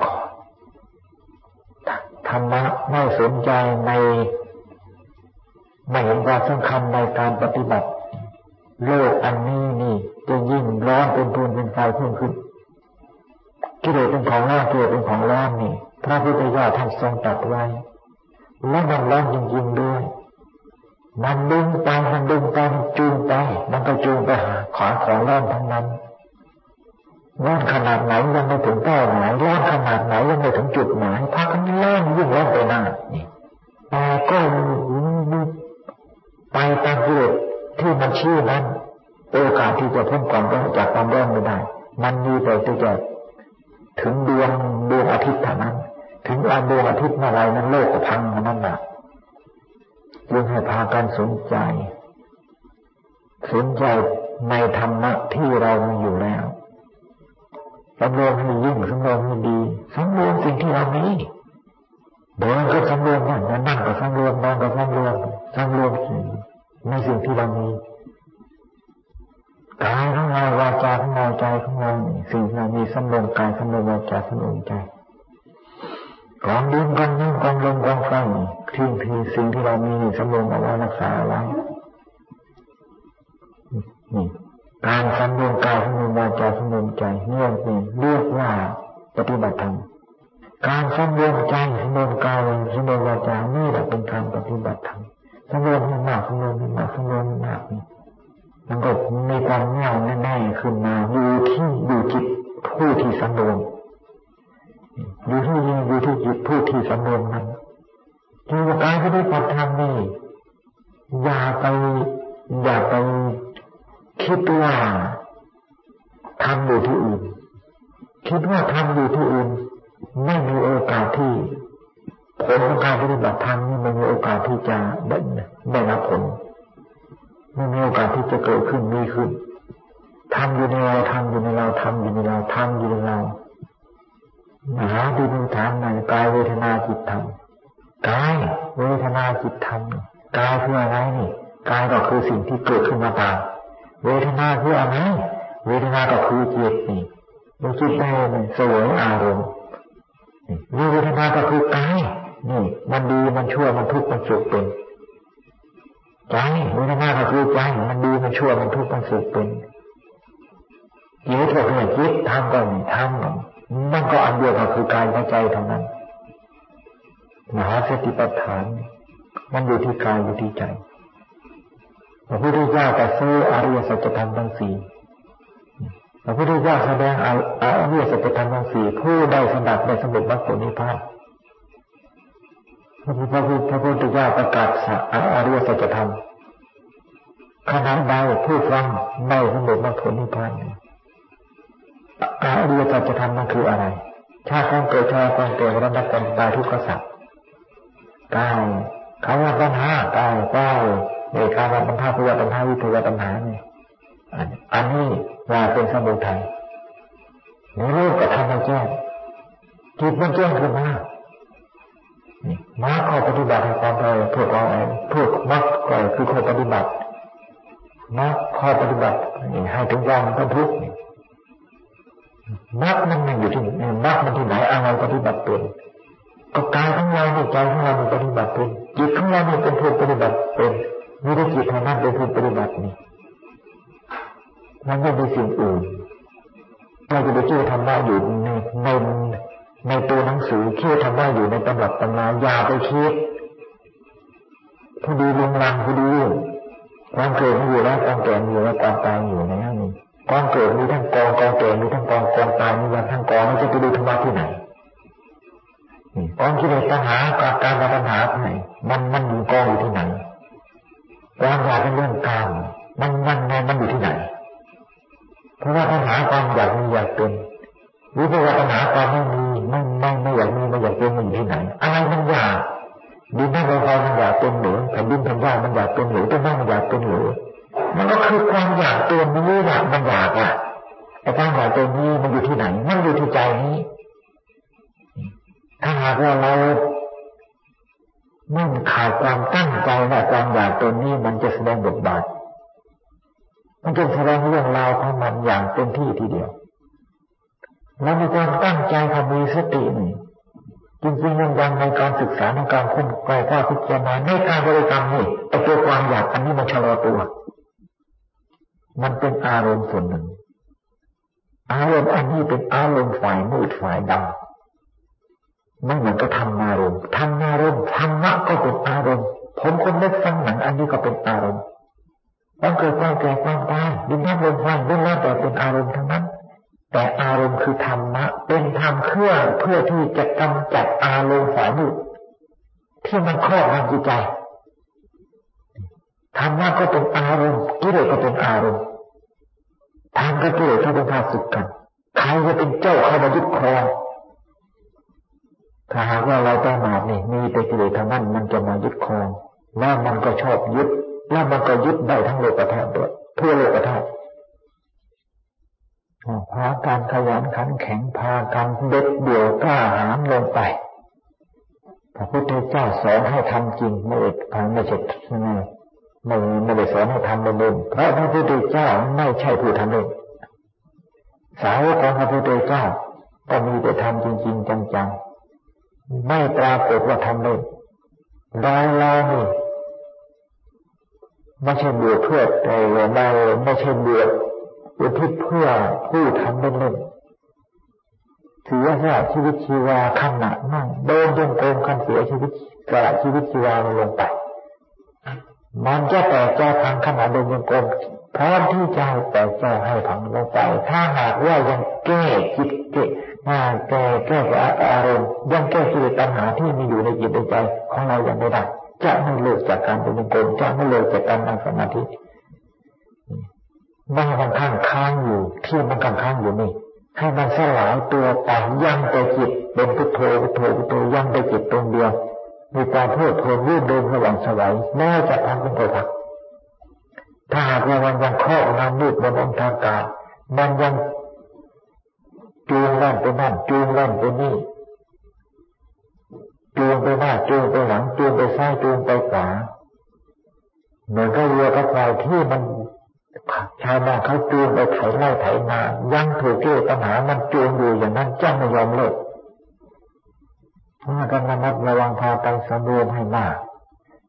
ธรรมะไม่สนใจใน ไม่เห็นความสำคัญในการปฏิบัติ โลกอันนี้นี่ จะยิ่งร้อนเป็นปูนเป็นไฟเพิ่มขึ้นกิเลสเป็นของร้อนกิเลสเป็นของร้อนนี่ พระพุทธเจ้าท่านทรงตรัสไว้แล้วมันร้อนจริงๆด้วยมันดึงไปมันดึงไปมันจูงไปมันก็จูงไปหาขอของร้อนทั้งนั้นร้อนขนาดไหนยังไม่ถึงเป้าหมายร้อนขนาดไหนยังไม่ถึงจุดหมายพากันร้อนยิ่งร้อนไปหน้านี่แต่ก็ไปตามกิเลสที่มันชื่อนั้น โอกาสที่จะพ้นความร้อนจากความร้อนไม่ได้ มันมีแต่จะถึงดวงดวงอาทิตย์เท่านั้น ถึงอันดวงอาทิตย์เมื่อไรนั้นโลกก็พังนั่นแหละจึงให้พากันสนใจ สนใจในธรรมะที่เรามีอยู่แล้วสำรวมให้ยิ่งสำรวมให้ดีสำรวมสิ่งที่เรามีเดินก็สำรวมนั่นนั่งก็สำรวมนอนก็สำรวมสำรวมในสิ่งที่เรามี กายของเราวาจาของเราใจของเราสิ่งเรามีสำรวมกายสำรวมวาจาสำรวมใจกองดินกองน้ำกองลมกองไฟทิ้งทีสิ่งที่เรามีสำรวมเอาไว้รักษาไว้นี่การสำรวมกายสำรวมวาจาสำรวมใจเนี่ยนี่เรียกว่าปฏิบัติธรรมการสำรวมใจสำรวมกายสำรวมวาจานี่แหละเป็นการปฏิบัติธรรมสำรวมให้มากสำรวมให้มากสำรวมให้มาก มันก็มีความเงาแน่ๆขึ้นมาอยู่ที่อยู่จิตผู้ที่สำรวมอยู่ที่ยิงอยู่ที่จิตผู้ที่สำรวมนั้นจึงการปฏิบัติธรรมนี่อย่าไปอย่าไปคิดว่าทำอยู่ที่อื่น คิดว่าทำอยู่ที่อื่น ไม่มีโอกาสที่ผลของการปฏิบัติธรรมนี่ไม่มีโอกาสที่จะได้ได้รับผล ไม่มีโอกาสที่จะเกิดขึ้นมีขึ้นทำอยู่ในเราทำอยู่ในเราทำอยู่ในเราทำอยู่ในเราหาดูดูฐานในกายเวทนาจิตธรรมกายเวทนาจิตธรรมกายคืออะไรนี่กายก็คือสิ่งที่เกิดขึ้นมาตามเวทนาคืออะไรเวทนาก็คือจิตนี่เราคิดได้สวยอารมณ์นี่เวทนาก็คือกายนี่ มันดีมันชั่วมันทุกข์มันสุขเป็น ใจเวทนาก็คือใจมันดีมันชั่วมันทุกข์มันสุขเป็นยิตก็คือจิตทำก็ทำมันก็อันเดียวกันคือกายกับใจเท่านั้นมหาสติปัฏฐาน มันอยู่ที่กายอยู่ที่ใจพระพุทธเจ้าแต่ซื้ออริยสัจธรรมทั้งสี่พระพุทธเจ้าแสดงอริยสัจธรรมทั้งสี่ผู้ได้สดับในสมุทรมรรคผลนิพพาน พระพุทธพระพุทธเจ้าประกาศอริยสัจธรรมขณะใดผู้ฟังในสมุทรมรรคผลนิพพานอริยสัจธรรมนั่นคืออะไรชาติความเกิดชาติความเกิดรัตกันตายทุกข์สัตว์กายคำว่าปัญหากายกายในคำว่าปัญหาพยาปัญหาวิทยาปัญหาเนี่ยอันนี้ว่าเป็นสมุทัยในโลกก็ทำให้แจ้งจิตมันแจ้งขึ้นมา มาข้อปฏิบัติให้ความเราเพื่อความเพื่อมักก็คือข้อปฏิบัติมักข้อปฏิบัติให้ถึงยานพ้นทุกข์มักมันมันอยู่ที่มักมันที่ไหนอะไรปฏิบัติเป็นก็กายของเราใจของเราปฏิบัติเป็นจิตของเราเป็นผู้ปฏิบัติเป็นมีแต่จิตท่านั้นเป็นผู้ปฏิบัตินี่มันไม่มีสิ่งอื่นเราจะไปเชื่อธรรมะอยู่ในใน ในตัวหนังสือเชื่อธรรมะอยู่ในตำรับตำราอย่าไปคิดผู้ดีลงลังผู้ดีความเกิดมีอยู่แล้วความแก่มีอยู่แล้วความตายอยู่ในนั้นความเกิดมีทั้งกองกองแก่มีทั้งกองกองตายมีวันทั้งกองมันจะไปดูธรรมะที่ไหนกองกิเลสตัณหาการการมาปัญหาที่ไหนมันมันอยู่กองอยู่ที่ไหนความอยากเป็นเรื่องกลามมันมันมันอยู่ที่ไหน เพราะว่าปัญหาความอยากมีอยากเป็น หรือเพราะว่าปัญหาความไม่มีไม่ไม่ไม่อยากมีไม่อยากเป็นมันอยู่ที่ไหนอะไรมันอยากดินน้ำลมไฟมันอยากเป็นหรือแผ่นดินแผ่นดินมันอยากเป็นหรือต้นไม้มันอยากเป็นหรือมันก็คือความอยากตัวนี้แหละมันอยากอะแต่ความอยากตัวนี้มันอยู่ที่ไหน มันอยู่ที่ใจนี้ ถ้าหากว่าเราไม่ขาดความตั้งใจว่าความอยากตัวนี้มันจะแสดงบทบาทมันจะแสดงเรื่องราวของมันอย่างเต็มที่ทีเดียว แล้วมีความตั้งใจทำมีสตินี่จริงๆยังยังในการศึกษาในการค้นคว้าพิจารณาในการบริกรรมนี่ไอตัวความอยากอันนี้มันชะลอตัว มันเป็นอารมณ์ส่วนหนึ่ง อารมณ์อันนี้เป็นอารมณ์ฝ่ายมืดฝ่ายดำไม่เหมือนกับธรรมารมธรรมารมธรรมะก็เป็นอารมณ์ ผมคนนึกฟังหนังอันนี้ก็เป็นอารมณ์ต้องเกิดความแก่ความตายดินน้ำลมไฟล้วนแล้วแต่เป็นอารมณ์ทั้งนั้น แต่อารมณ์คือธรรมะ เป็นธรรมเครื่องเพื่อที่จะกำจัดอารมณ์ฝ่ายมืดที่มันครอบงำจิตใจธรรมะก็เป็นอารมณ์กิเลสก็เป็นอารมณ์ทางกับกิเลสเขาเป็นพาสุกกันใครจะเป็นเจ้าเข้ามายึดครองถ้าหากว่าเราประมาทนี่มีแต่กิเลสทางนั้นมันจะมายึดครองแล้วมันก็ชอบยึด แล้วมันก็ยึดได้ทั้งโลกธาตุด้วยทั่วโลกธาตุ พาการขยันขันแข็งพากันเด็ดเดี่ยวกล้าหาญลงไป พระพุทธเจ้าสอนให้ทำจริงไม่เอ็ดทางไม่ใช่ไม่ไม่ไม่ได้สอนให้ทำเล่นเพราะพระพุทธเจ้าไม่ใช่ผู้ทำเล่นสาวกของพระพุทธเจ้าก็มีแต่ทำจริงๆจังๆไม่ปรากฏว่าทำเล่นเราเรานี่ไม่ใช่บวชเพื่อแต่เราไม่ใช่บวช อุทิศเพื่อผู้ทำเล่นๆเสียสละชีวิตชีวาขณะนั่งเดินจงกรมคันเสียชีวิตสละชีวิตชีวาลงไปมันจะแตกจะพังขนาดเดินยังกลมพร้อมที่จะแตกจะให้พังลงไป ถ้าหากว่ายังแก้จิตเก้มาแก้แก้อารมณ์ยังแก้กิเลสตัณหาที่มีอยู่ในจิตในใจของเราอย่างไม่ได้จะไม่เลิกจากการเดินยังกลมจะไม่เลิกจากการนั่งสมาธิ มันมันข้างค้างอยู่ที่มันข้างค้างอยู่นี่ให้มันสลายตัวไปยั่งแต่จิตเป็นพุทโธพุทโธพุทโธยั่งแต่จิตตรงเดียวมีความเพลิดเพลินรื่นเริงระหว่างสวายแม้จะทำเป็นตัวผักถ้าหากว่ามันยังครอบงำมืดบนองทางกายมันยังจูงนั่นไปนั่นจูงนั่นไปนี่จูงไปหน้าจูงไปหลังจูงไปซ้ายจูงไปขวาเหมือนกับเรือกับควายที่มัน ชาวนานเขาจูงไปไถไร่ไถนายังถูกเกี่ยวปัญหามันจูงอยู่อย่างนั้นจ้าไม่ยอมเลิกพากันระมัดระวังพาไปสำรวมให้มาก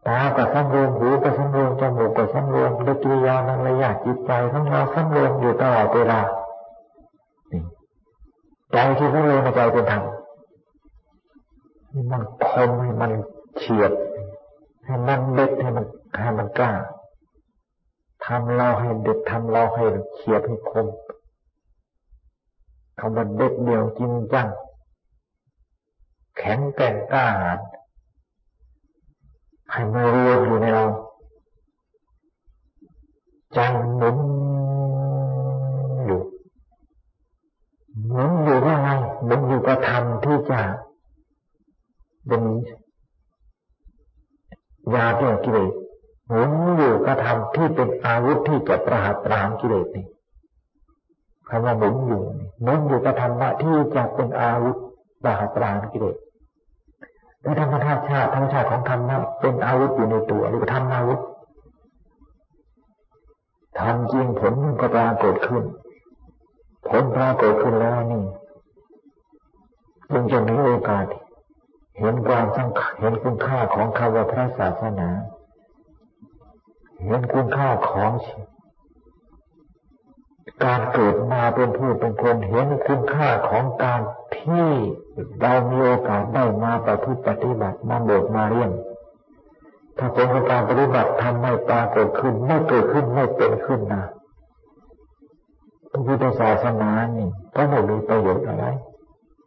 ตาก็สำรวมหูก็สำรวมจมูกก็สำรวมดกิยานันระยะจิตใจของเราสำรวมอยู่ตลอดเวลาใจที่สำรวมใจเป็นธรรมมันคมให้มันเฉียบให้มันเด็ดให้มันให้มันกล้า ทำเราให้เด็ดทำเราให้เฉียบให้คมคำว่าเด็ดเดียวจริงจัง แข็งแกร่งกล้าหาญให้มารวมอยู่ในเราใจหนุนอยู่หนุนอยู่ว่าไงหนุนอยู่กับธรรมที่จะเป็นยาแก้กิเลส หนุนอยู่กับธรรมที่เป็นอาวุธที่จะประหารปรามกิเลสนี่คำว่าหนุนอยู่หนุนอยู่กับธรรมะที่จะเป็นอาวุธประหารปรามกิเลสและธรรมชาติชาติธรรมชาติของธรรมนั้นเป็นอาวุธอยู่ในตัวหรือธรรมอาวุธทำจริงผลมันก็ปรากฏขึ้น ผลปรากฏขึ้นแล้วนี่จึงจะมีโอกาส เห็นความสำคัญเห็นคุณค่าของคำว่าพระศาสนา เห็นคุณค่าของการเกิดมาเป็นผู้เป็นคนเห็นคุณค่าของการที่เรามีโอกาสได้มาประพฤติปฏิบัติมาโบกมาเรียนถ้าผลของการปฏิบัติทำไม่ปรากฏขึ้นไม่เกิดขึ้นไม่เป็นขึ้นนะพระพุทธศาสนานี่ก็ไม่มีประโยชน์อะไร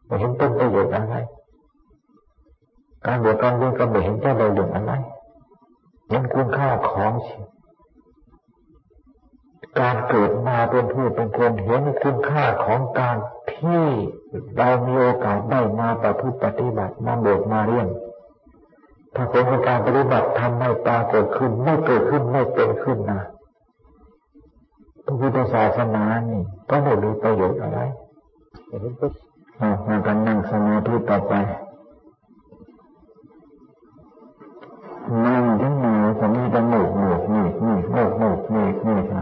ไม่เห็นเป็นประโยชน์อะไรการบวชการเรียนก็ไม่เห็นจะได้เรื่องอะไร เห็นคุณค่าของชีวิตการเกิดมาเป็นผู้เป็นคนเห็นคุณค่าของการที่เรามีโอกาสได้มาประพฤติปฏิบัติมาบวชมาเรียนถ้าผลของการปฏิบัติทำไม่ปรากฏขึ้นไม่เกิดขึ้นไม่เป็นขึ้นนะพระพุทธศาสนานี่ก็ไม่มีประโยชน์อะไรมากันนั่งสมาธิต่อไปนั่งทั้ง หมดผมมีแต่หมูกหนูกนี่นี่หนูกหนูกนี่นี่ค่ะ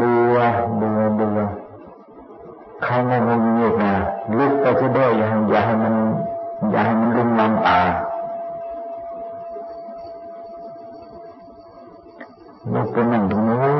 ดูดูดูใครไม่มีเมตตาลุกไปซะด้วยอย่าอย่าให้มันอย่าให้มันรุนแรงตาลุกไปนั่งตรงนู้น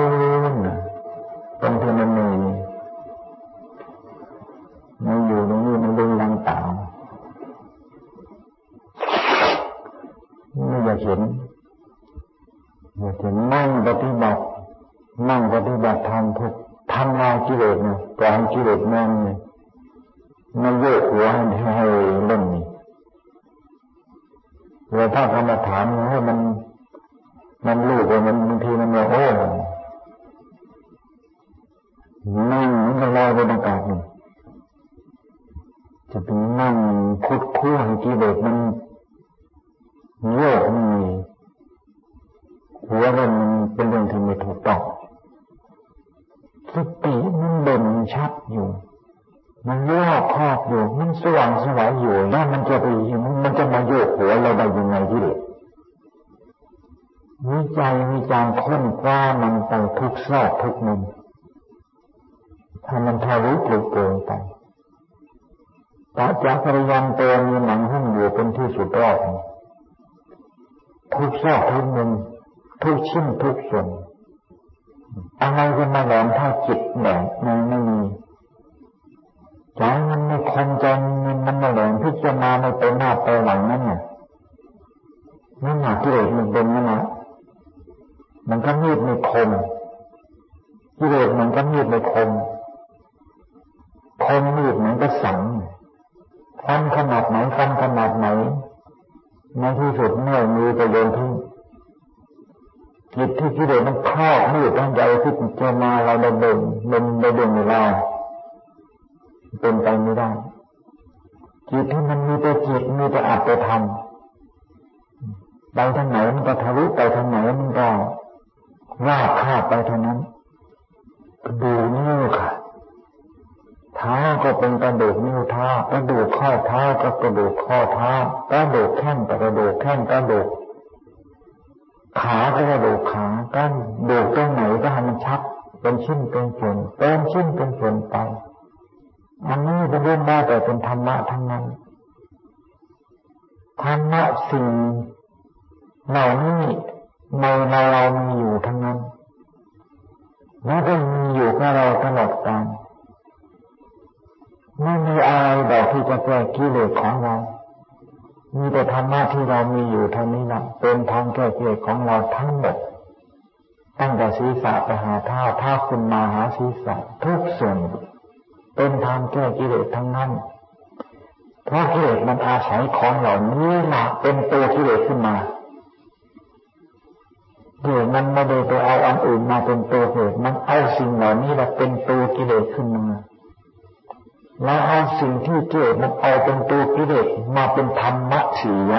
จิตที่กิเลสมันครอบมืดทั้งใจที่จะมาเราเดินเดินเดินเดินเวลาเป็นไปไม่ได้จิตที่มันมีแต่จิตมีแต่อัตแต่ธรรมไปทางไหนมันก็ทะลุไปทางไหนมันก็ราบคาบไปเท่านั้นดูนิ้วค่ะเท้าก็เป็นกระดูกนิ้วเท้ากระดูกข้อเท้าก็กระดูกข้อเท้ากระดูกแข้งก็กระดูกแข้งกระดูก ขาก็กระดูกขากั้นดูตรงไหนก็ให้มันชัด เป็นชิ้นเป็นส่วนเป็นชิ้นเป็นส่วนไป อันนี้เป็นเรื่องได้แต่เป็นธรรมะทั้งนั้น ธรรมะสิ่งเหล่านี้ในเราเรามีอยู่ทั้งนั้นแล้วก็มีอยู่กับเราตลอดกาลไม่มีอะไรแบบที่จะแก้กิเลสของเรา มีแต่ธรรมะที่เรามีอยู่เท่านี้นะเป็นทางแก้กิเลสของเราทั้งหมด ตั้งแต่ศีรษะไปหาเท้าเท้าคุณมาหาศีรษะทุกส่วน เป็นทางแก้กิเลสทั้งนั้น เพราะกิเลสมันอาศัยของเหล่านี้ละเป็นตัวกิเลสขึ้นมาเดี๋ยวมันไม่ได้ไปเอาอันอื่นมาเป็นตัวเหตุมันเอาสิ่งเหล่านี้แหละเป็นตัวกิเลสขึ้นมา แล้วเอาสิ่งที่กิเลสมันเอาเป็นตัวกิเลสมาเป็นธรรมะเสีย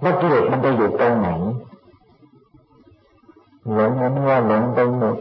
แล้วกิเลสมันจะอยู่ตรงไหนหลงนั้นว่าหลงไปหมด